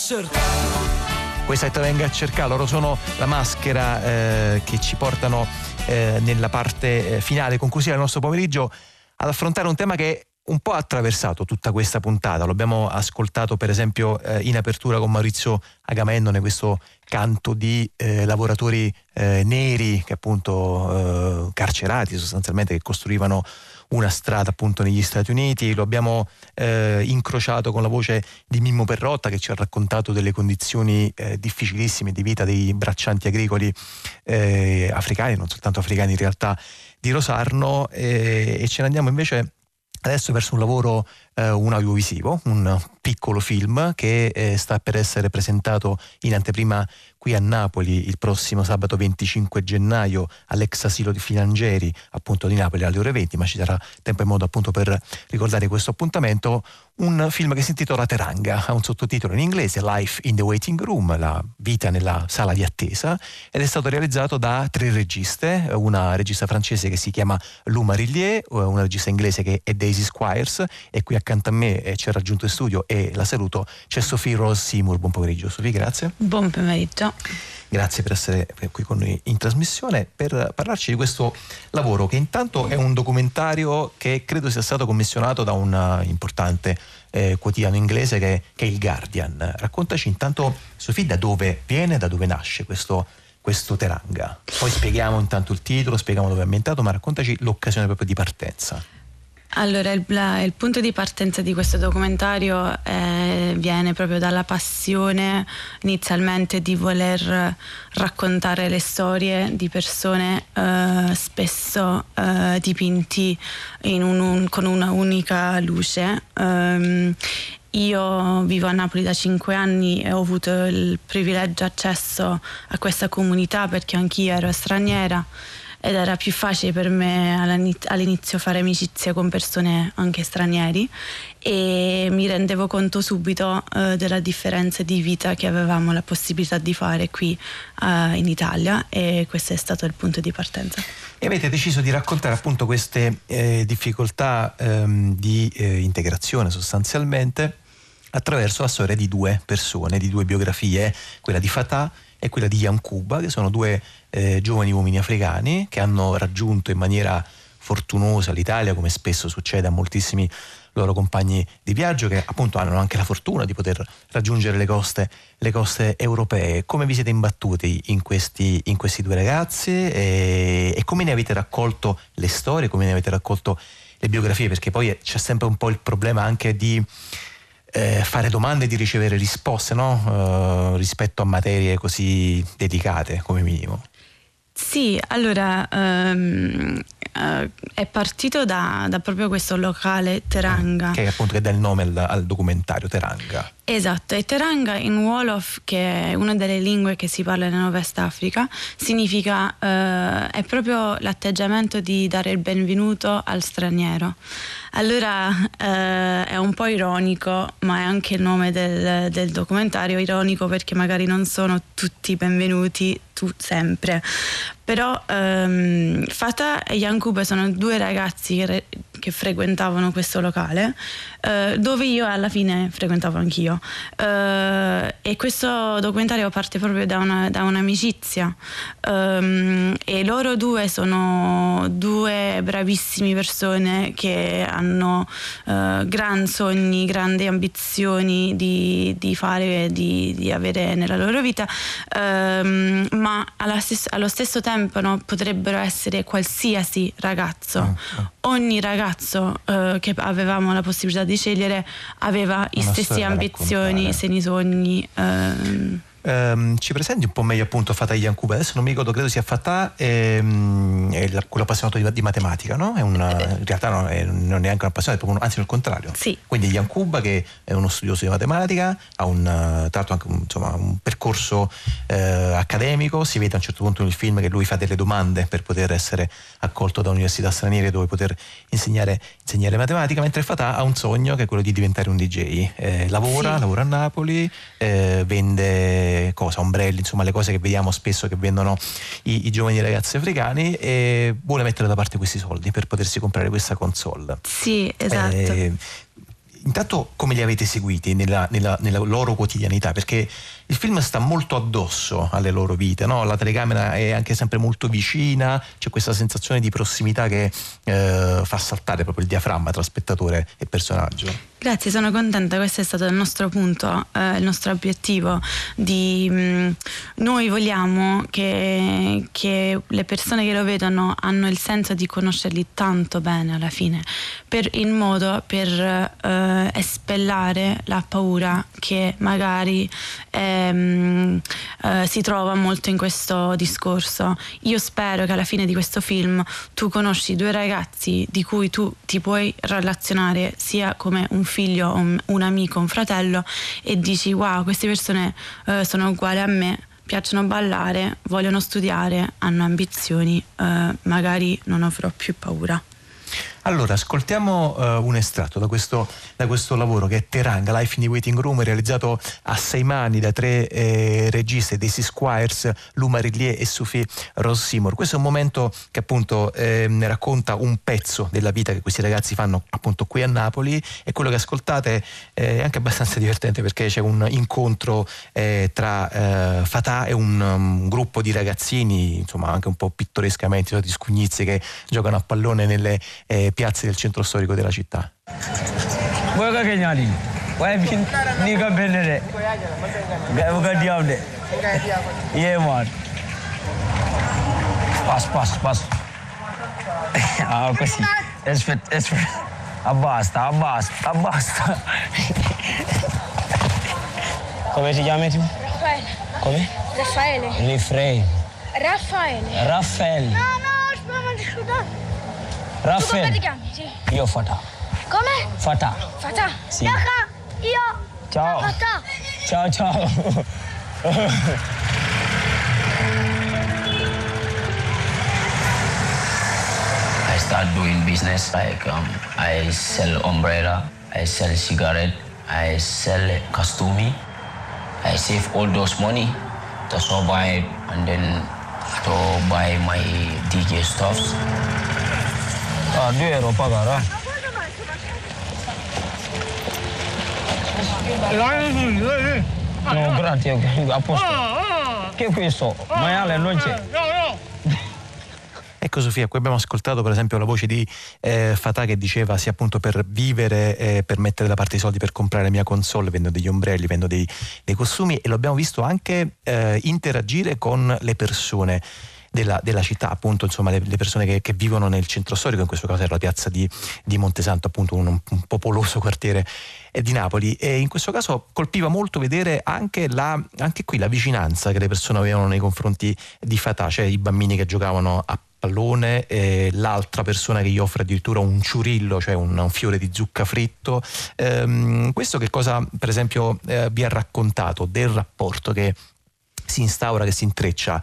Cercare Questa è Venga a cercare, loro sono la maschera eh, che ci portano eh, nella parte eh, finale, conclusiva del nostro pomeriggio, ad affrontare un tema che un po' attraversato tutta questa puntata, lo abbiamo ascoltato per esempio eh, in apertura con Maurizio Agamennone, questo canto di eh, lavoratori eh, neri che appunto eh, carcerati sostanzialmente, che costruivano una strada appunto negli Stati Uniti, lo abbiamo eh, incrociato con la voce di Mimmo Perrotta che ci ha raccontato delle condizioni eh, difficilissime di vita dei braccianti agricoli eh, africani, non soltanto africani in realtà, di Rosarno. Eh, e ce ne andiamo invece adesso verso un lavoro eh, un audiovisivo, un piccolo film che eh, sta per essere presentato in anteprima qui a Napoli il prossimo sabato 25 gennaio all'ex asilo di Filangieri appunto di Napoli alle ore 20 ma ci sarà tempo e modo appunto per ricordare questo appuntamento un film che si intitola Teranga ha un sottotitolo in inglese Life in the Waiting Room la vita nella sala di attesa ed è stato realizzato da tre registe una regista francese che si chiama Lou Marillier una regista inglese che è Daisy Squires e qui accanto a me eh, ha raggiunto in studio e la saluto c'è Sophie Rose Seymour. Buon pomeriggio Sophie grazie. Buon pomeriggio Grazie per essere qui con noi in trasmissione per parlarci di questo lavoro che intanto è un documentario che credo sia stato commissionato da un importante eh, quotidiano inglese che, che, è il Guardian. Raccontaci intanto, Sofì, da dove viene, da dove nasce questo, questo Teranga. Poi spieghiamo intanto il titolo, spieghiamo dove è ambientato, ma raccontaci l'occasione proprio di partenza. Allora, il, il, punto di partenza di questo documentario eh, viene proprio dalla passione inizialmente di voler raccontare le storie di persone eh, spesso eh, dipinti un, un, con una unica luce. Um, io vivo a Napoli da cinque anni e ho avuto il privilegio accesso a questa comunità perché anch'io ero straniera ed era più facile per me all'inizio fare amicizia con persone anche stranieri e mi rendevo conto subito uh, della differenza di vita che avevamo la possibilità di fare qui uh, in Italia e questo è stato il punto di partenza. E avete deciso di raccontare appunto queste eh, difficoltà ehm, di eh, integrazione sostanzialmente attraverso la storia di due persone, di due biografie, quella di Fatah e quella di Yankuba, che sono due eh, giovani uomini africani che hanno raggiunto in maniera fortunosa l'Italia, come spesso succede a moltissimi loro compagni di viaggio che appunto hanno anche la fortuna di poter raggiungere le coste, le coste europee. Come vi siete imbattuti in questi, in questi due ragazzi e, e, come ne avete raccolto le storie, come ne avete raccolto le biografie? Perché poi c'è sempre un po' il problema anche di eh, fare domande e di ricevere risposte no? eh, rispetto a materie così delicate come minimo. Sì, allora um, uh, è partito da, da, proprio questo locale Teranga. Che è appunto che dà il nome al, al documentario Teranga. Esatto, e Teranga in Wolof, che è una delle lingue che si parla nella West Africa, significa, uh, è proprio l'atteggiamento di dare il benvenuto al straniero. Allora eh, è un po' ironico, ma è anche il nome del, del, documentario ironico perché magari non sono tutti benvenuti sempre. Però ehm, Fata e Yankube sono due ragazzi che, re, che frequentavano questo locale, eh, dove io alla fine frequentavo anch'io. Eh, e questo documentario parte proprio da, una, da un'amicizia. Um, e loro due sono due bravissime persone che hanno uh, gran sogni, grandi ambizioni di, di fare, di, di, avere nella loro vita, um, ma stes- allo stesso tempo no, potrebbero essere qualsiasi ragazzo. Oh, oh. Ogni ragazzo uh, che avevamo la possibilità di scegliere aveva le stesse ambizioni, i stessi sogni. Uh, Um, ci presenti un po' meglio appunto Fatah Yankuba? Adesso non mi ricordo, credo sia Fatah, ehm, è la, quello appassionato di, di matematica, no? Una, eh, in realtà no, è, non è neanche un appassionato, uno, anzi al contrario. Sì. Quindi Yankuba che è uno studioso di matematica, ha un, tra l'altro anche un, insomma, un percorso eh, accademico, si vede a un certo punto nel film che lui fa delle domande per poter essere accolto da università straniere dove poter insegnare, insegnare matematica, mentre Fatah ha un sogno che è quello di diventare un DJ. Eh, lavora, sì. lavora a Napoli, eh, vende cosa, ombrelli, insomma le cose che vediamo spesso che vendono i, i giovani ragazzi africani e vuole mettere da parte questi soldi per potersi comprare questa console. Sì, esatto. Eh, intanto come li avete seguiti nella, nella, nella, loro quotidianità? Perché il film sta molto addosso alle loro vite, no? la telecamera è anche sempre molto vicina, c'è questa sensazione di prossimità che eh, fa saltare proprio il diaframma tra spettatore e personaggio. Grazie, sono contenta, questo è stato il nostro punto, eh, il nostro obiettivo. Di, mh, mm, noi vogliamo che, che, le persone che lo vedono hanno il senso di conoscerli tanto bene alla fine, per, in modo per eh, espellare la paura che magari ehm, eh, si trova molto in questo discorso. Io spero che alla fine di questo film tu conosci due ragazzi di cui tu ti puoi relazionare sia come un figlio, un, un amico, un fratello e dici wow queste persone eh, sono uguali a me piacciono ballare, vogliono studiare, hanno ambizioni, eh, magari non avrò più paura. Allora, ascoltiamo uh, un estratto da questo, da questo, lavoro che è Teranga, Life in the Waiting Room, realizzato a sei mani da tre eh, registi, Daisy Squires, Lou Marillier e Sophie Rossimor. Questo è un momento che appunto eh, racconta un pezzo della vita che questi ragazzi fanno appunto qui a Napoli e quello che ascoltate è anche abbastanza divertente perché c'è un incontro eh, tra eh, Fatah e un, um, gruppo di ragazzini, insomma anche un po' pittorescamente, di scugnizzi che giocano a pallone nelle eh, piazze del centro storico della città. Guarda che gnali, guarda ni ka bene de. Guarda diam de. Yeah man. Pas pas pas. Ah così. Aspetta, aspetta. Abbasta, abbasta, abbasta. Come ti chiami tu? Raffaele. Come? Raffaele. Rifrei. Raffaele. Raffaele. No, no, stiamo discutendo. Raffaele. Tu come ti chiami? Sì. Io Fata. Come? Fata. Fata. Sì. Yaka, io. Ciao. Fata. Ciao ciao. I start doing business like um, I sell umbrella, I sell cigarette, I sell costume. I save all those money to survive and then to buy my DJ stuffs. Ah, 2 euro pagare. No, grazie, a posto. Che è questo? Maiale non c'è. Ecco Sofia, qui abbiamo ascoltato per esempio la voce di eh, Fatah che diceva sì appunto per vivere, eh, per mettere da parte i soldi per comprare la mia console, vendo degli ombrelli, vendo dei, dei costumi e lo abbiamo visto anche eh, interagire con le persone della, della città, appunto insomma le, le persone che, che, vivono nel centro storico, in questo caso era la piazza di, di Montesanto, appunto un, un popoloso quartiere di Napoli e in questo caso colpiva molto vedere anche, la, anche qui la vicinanza che le persone avevano nei confronti di Fatah, cioè i bambini che giocavano a pallone, eh, l'altra persona che gli offre addirittura un ciurillo, cioè un, un fiore di zucca fritto. Ehm, questo che cosa per esempio eh, vi ha raccontato del rapporto che si instaura, che si intreccia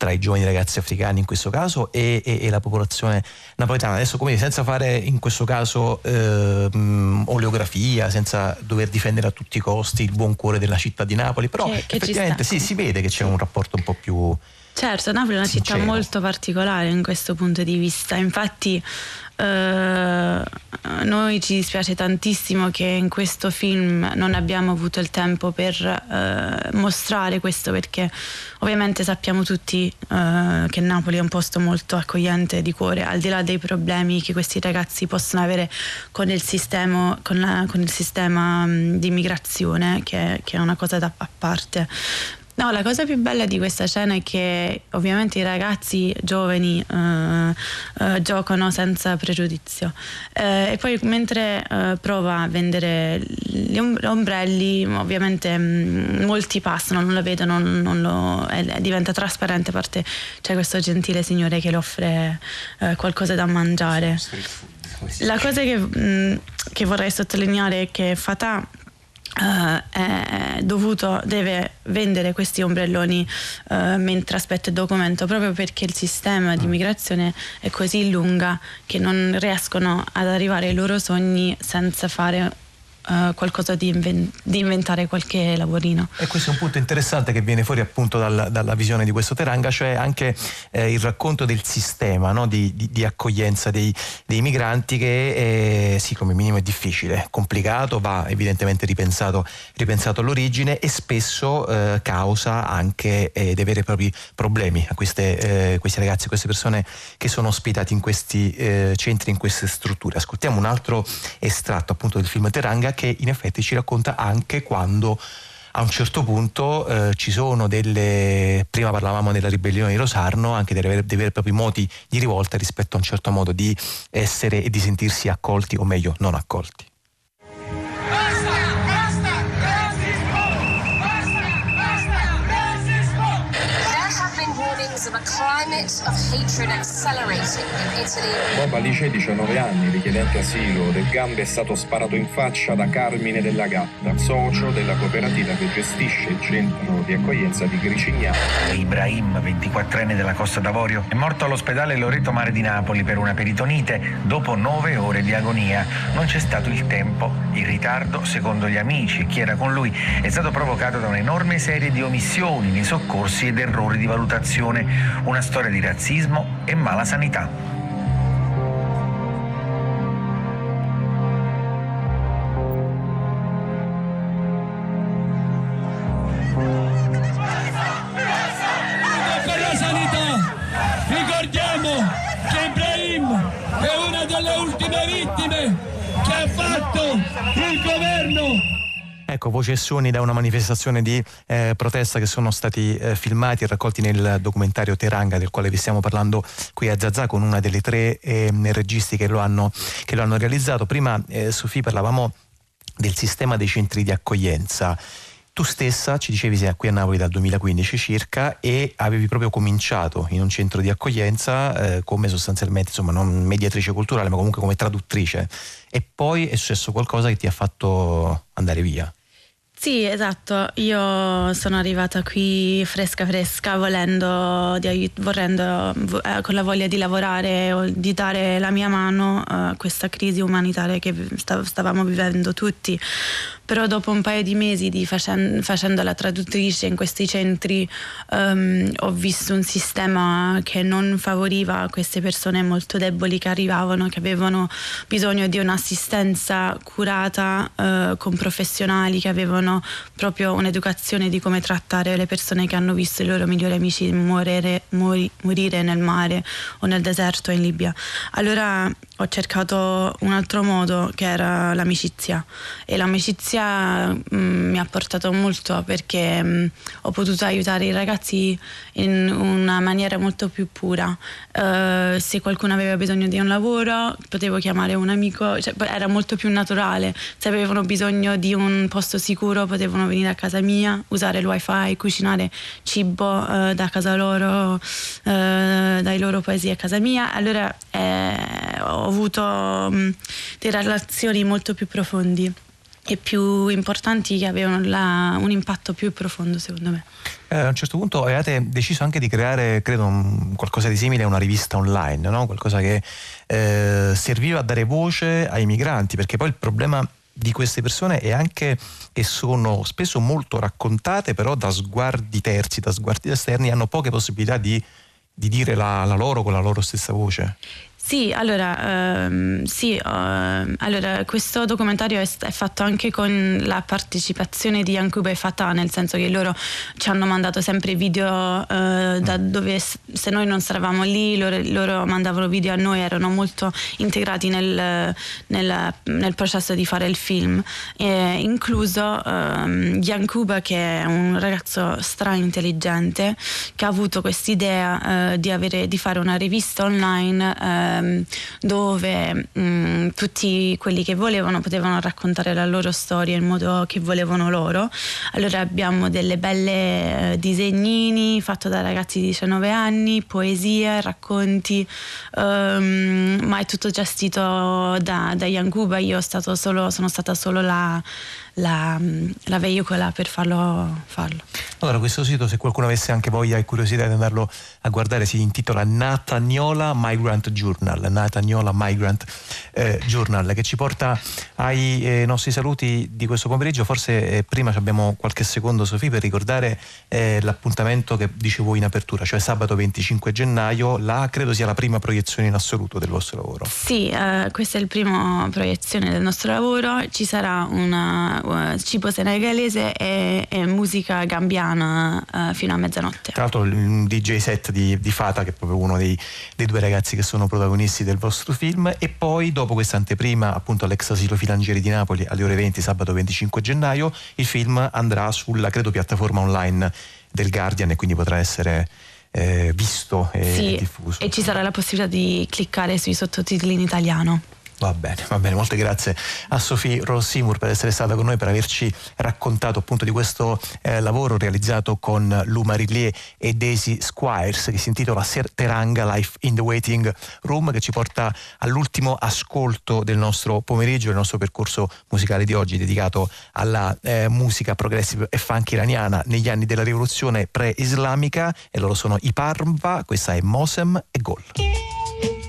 tra i giovani ragazzi africani in questo caso e, e, e la popolazione napoletana. Adesso come senza fare in questo caso eh, oleografia, senza dover difendere a tutti i costi il buon cuore della città di Napoli, però che, che effettivamente sì, si vede che c'è un rapporto un po' più... Certo, Napoli è una sincero. città molto particolare in questo punto di vista, infatti Uh, noi ci dispiace tantissimo che in questo film non abbiamo avuto il tempo per uh, mostrare questo perché ovviamente sappiamo tutti uh, che Napoli è un posto molto accogliente di cuore al di là dei problemi che questi ragazzi possono avere con il sistema, con la, con il sistema di immigrazione che, che, è una cosa da, a parte No, la cosa più bella di questa scena è che ovviamente i ragazzi giovani uh, uh, giocano senza pregiudizio. Uh, e poi mentre prova a vendere gli ombrelli ovviamente mh, mm, molti passano, non lo vedono, non, non lo, è, diventa trasparente, a parte. C'è questo gentile signore che le offre qualcosa da mangiare. La cosa che, mh, mm, che vorrei sottolineare è che Fatah Uh, è dovuto, deve vendere questi ombrelloni uh, mentre aspetta il documento proprio perché il sistema di immigrazione è così lunga che non riescono ad arrivare ai loro sogni senza fare eh, qualcosa di, inven- di, inventare qualche lavorino. E questo è un punto interessante che viene fuori appunto dal, dalla visione di questo Teranga, cioè anche eh, il racconto del sistema no? di, di, di, accoglienza dei, dei migranti che eh, sì come minimo è difficile, complicato, va evidentemente ripensato, ripensato all'origine e spesso eh, causa anche eh, dei veri e propri problemi a queste, questi ragazzi, queste persone che sono ospitati in questi centri, in queste strutture. Ascoltiamo un altro estratto appunto del film Teranga che in effetti ci racconta anche quando a un certo punto eh, ci sono delle, prima parlavamo della ribellione di Rosarno, anche dei, dei veri e propri moti di rivolta rispetto a un certo modo di essere e di sentirsi accolti o meglio non accolti. Dopo Alice, 19 anni, richiedente asilo del Gambe, è stato sparato in faccia da Carmine della Gatta, socio della cooperativa che gestisce il centro di accoglienza di Gricignano. Ibrahim, 24enne della Costa d'Avorio, è morto all'ospedale Loreto Mare di Napoli per una peritonite dopo nove ore di agonia. Non c'è stato il tempo. Il ritardo, secondo gli amici e chi era con lui, è stato provocato da un'enorme serie di omissioni nei soccorsi ed errori di valutazione. Una storia di razzismo e mala sanità. Ricordiamo che Ibrahim è una delle ultime vittime che ha fatto il governo Ecco, voci e suoni da una manifestazione di eh, protesta che sono stati eh, filmati e raccolti nel documentario Teranga del quale vi stiamo parlando qui a Zazà con una delle tre eh, registi che lo hanno, che lo hanno realizzato. Prima, eh, Sofì, parlavamo del sistema dei centri di accoglienza. Tu stessa ci dicevi sei qui a Napoli dal 2015 circa e avevi proprio cominciato in un centro di accoglienza eh, come sostanzialmente, insomma, non mediatrice culturale, ma comunque come traduttrice. E poi è successo qualcosa che ti ha fatto andare via. Sì, esatto, io sono arrivata qui fresca fresca volendo, di, vorrendo, eh, con la voglia di lavorare o di dare la mia mano a questa crisi umanitaria che stavamo vivendo tutti, però dopo un paio di mesi di facen- facendo la traduttrice in questi centri um, ho visto un sistema che non favoriva queste persone molto deboli che arrivavano, che avevano bisogno di un'assistenza curata uh, con professionali che avevano proprio un'educazione di come trattare le persone che hanno visto i loro migliori amici morire, mori- morire nel mare o nel deserto in Libia. Allora ho cercato un altro modo che era l'amicizia e l'amicizia mh, mm, mi ha portato molto perché mh, mm, ho potuto aiutare i ragazzi in una maniera molto più pura. Uh, se qualcuno aveva bisogno di un lavoro potevo chiamare un amico, cioè, era molto più naturale. Se avevano bisogno di un posto sicuro potevano venire a casa mia, usare il wifi, cucinare cibo uh, da casa loro, uh, dai loro paesi a casa mia. Allora eh, ho avuto um, delle relazioni molto più profondi e più importanti che avevano la, un impatto più profondo secondo me. Eh, a un certo punto avete deciso anche di creare, credo, un, qualcosa di simile a una rivista online, no? qualcosa che eh, serviva a dare voce ai migranti, perché poi il problema di queste persone è anche che sono spesso molto raccontate, però da sguardi terzi, da sguardi esterni, hanno poche possibilità di, di dire la, la loro con la loro stessa voce. Sì, allora, ehm, sì uh, allora, questo documentario è, è, fatto anche con la partecipazione di Yankuba e Fatah, nel senso che loro ci hanno mandato sempre video uh, da dove se noi non stavamo lì, loro, loro, mandavano video a noi, erano molto integrati nel, nel, nel processo di fare il film, e incluso um, Yankuba che è un ragazzo stra intelligente che ha avuto quest'idea uh, di, di fare una rivista online ehm, dove mh, mm, tutti quelli che volevano potevano raccontare la loro storia in modo che volevano loro. Allora abbiamo delle belle eh, disegnini fatti da ragazzi di 19 anni, poesie, racconti, ehm, ma è tutto gestito da, da Yankuba. Io solo, sono stata solo la la, la veicola per farlo, farlo. Allora, questo sito, se qualcuno avesse anche voglia e curiosità di andarlo a guardare, si intitola Natagnola Migrant Journal, Natagnola Migrant eh, Journal, che ci porta ai eh, nostri saluti di questo pomeriggio. Forse eh, prima abbiamo qualche secondo, Sofì, per ricordare eh, l'appuntamento che dicevo in apertura, cioè sabato 25 gennaio, la credo sia la prima proiezione in assoluto del vostro lavoro. Sì, eh, questa è la prima proiezione del nostro lavoro. Ci sarà una uh, cibo senegalese e, e musica gambiana uh, fino a mezzanotte. Tra l'altro il DJ set di, di Fata, che è proprio uno dei, dei, due ragazzi che sono protagonisti del vostro film, e poi dopo questa anteprima appunto all'ex asilo Filangieri di Napoli alle ore 20 sabato 25 gennaio, il film andrà sulla credo piattaforma online del Guardian e quindi potrà essere eh, visto e sì, diffuso. E ci sarà la possibilità di cliccare sui sottotitoli in italiano. Va bene, va bene, molte grazie a Sofì Rossimur per essere stata con noi, per averci raccontato appunto di questo eh, lavoro realizzato con Lou Marillier e Daisy Squires che si intitola Teranga Life in the Waiting Room che ci porta all'ultimo ascolto del nostro pomeriggio, del nostro percorso musicale di oggi dedicato alla eh, musica progressive e funk iraniana negli anni della rivoluzione pre-islamica e loro sono i Parva, questa è Mosem e Gol.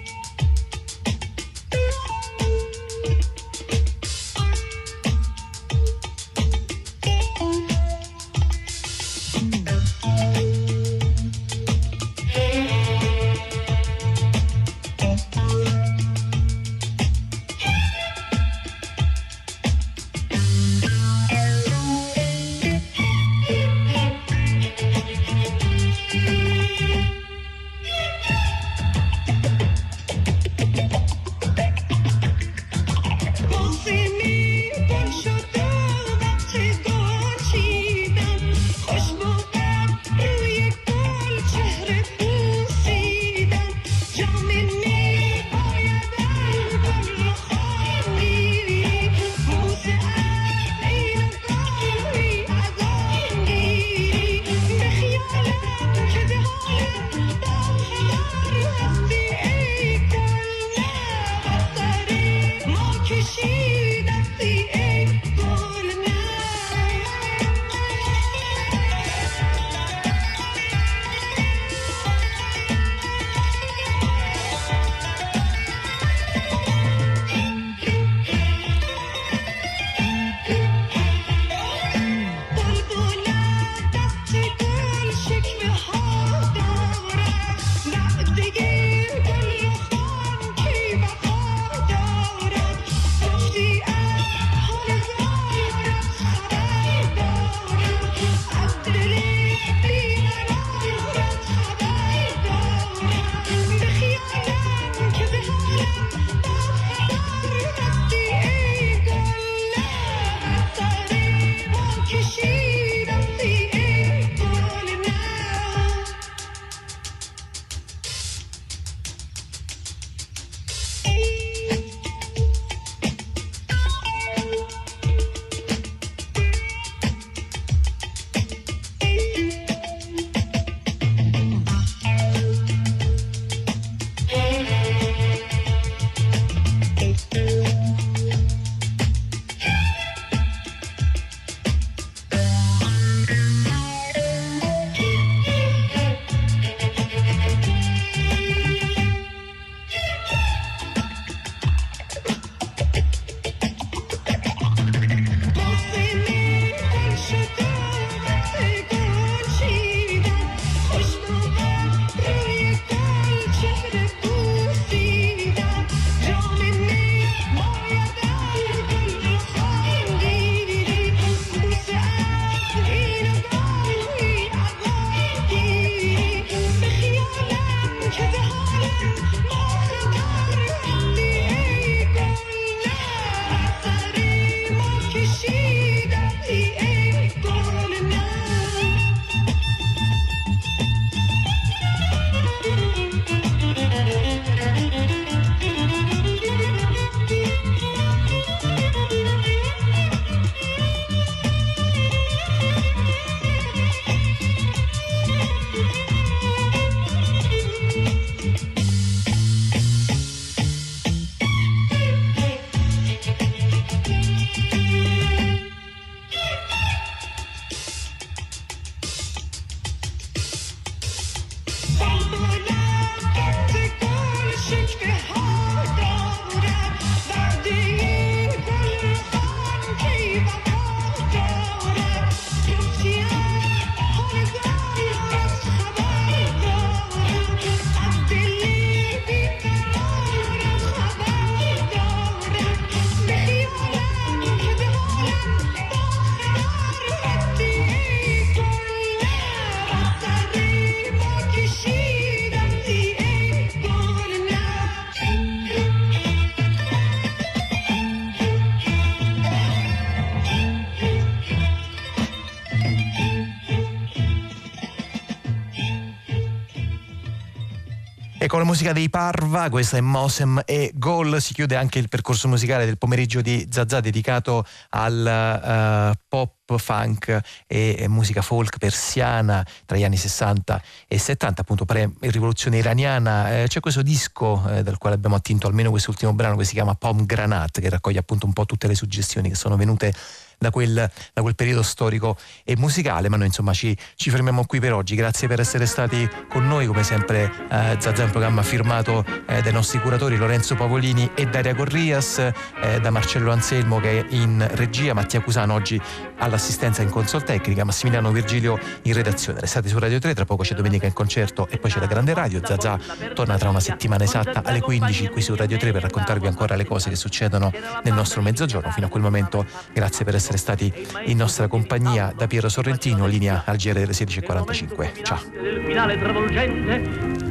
Con la musica dei Parva, questa è Mosem e Gol, si chiude anche il percorso musicale del pomeriggio di Zazà dedicato al uh, pop funk e, musica folk persiana tra gli anni 60 e 70, appunto pre-rivoluzione iraniana. Eh, c'è questo disco eh, dal quale abbiamo attinto almeno quest'ultimo brano che si chiama Pom Granat, che raccoglie appunto un po' tutte le suggestioni che sono venute da quel, da quel periodo storico e musicale, ma noi insomma ci, ci, fermiamo qui per oggi. Grazie per essere stati con noi, come sempre eh, Zazà è un programma firmato eh, dai nostri curatori Lorenzo Pavolini e Daria Corrias, eh, da Marcello Anselmo che è in regia, Mattia Cusano oggi all'assistenza in console tecnica, Massimiliano Virgilio in redazione. Restate su Radio 3, tra poco c'è Domenica in concerto e poi c'è la Grande Radio. Zazà torna tra una settimana esatta alle 15 qui su Radio 3 per raccontarvi ancora le cose che succedono nel nostro mezzogiorno. Fino a quel momento grazie per essere essere stati in nostra compagnia da Piero Sorrentino, linea al GR delle 16.45. Ciao. Il finale travolgente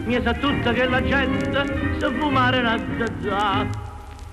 mi sa tutta che la gente sa fumare la zazza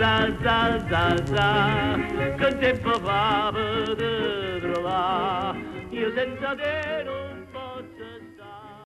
za za za za che tempo fa per trovare io senza te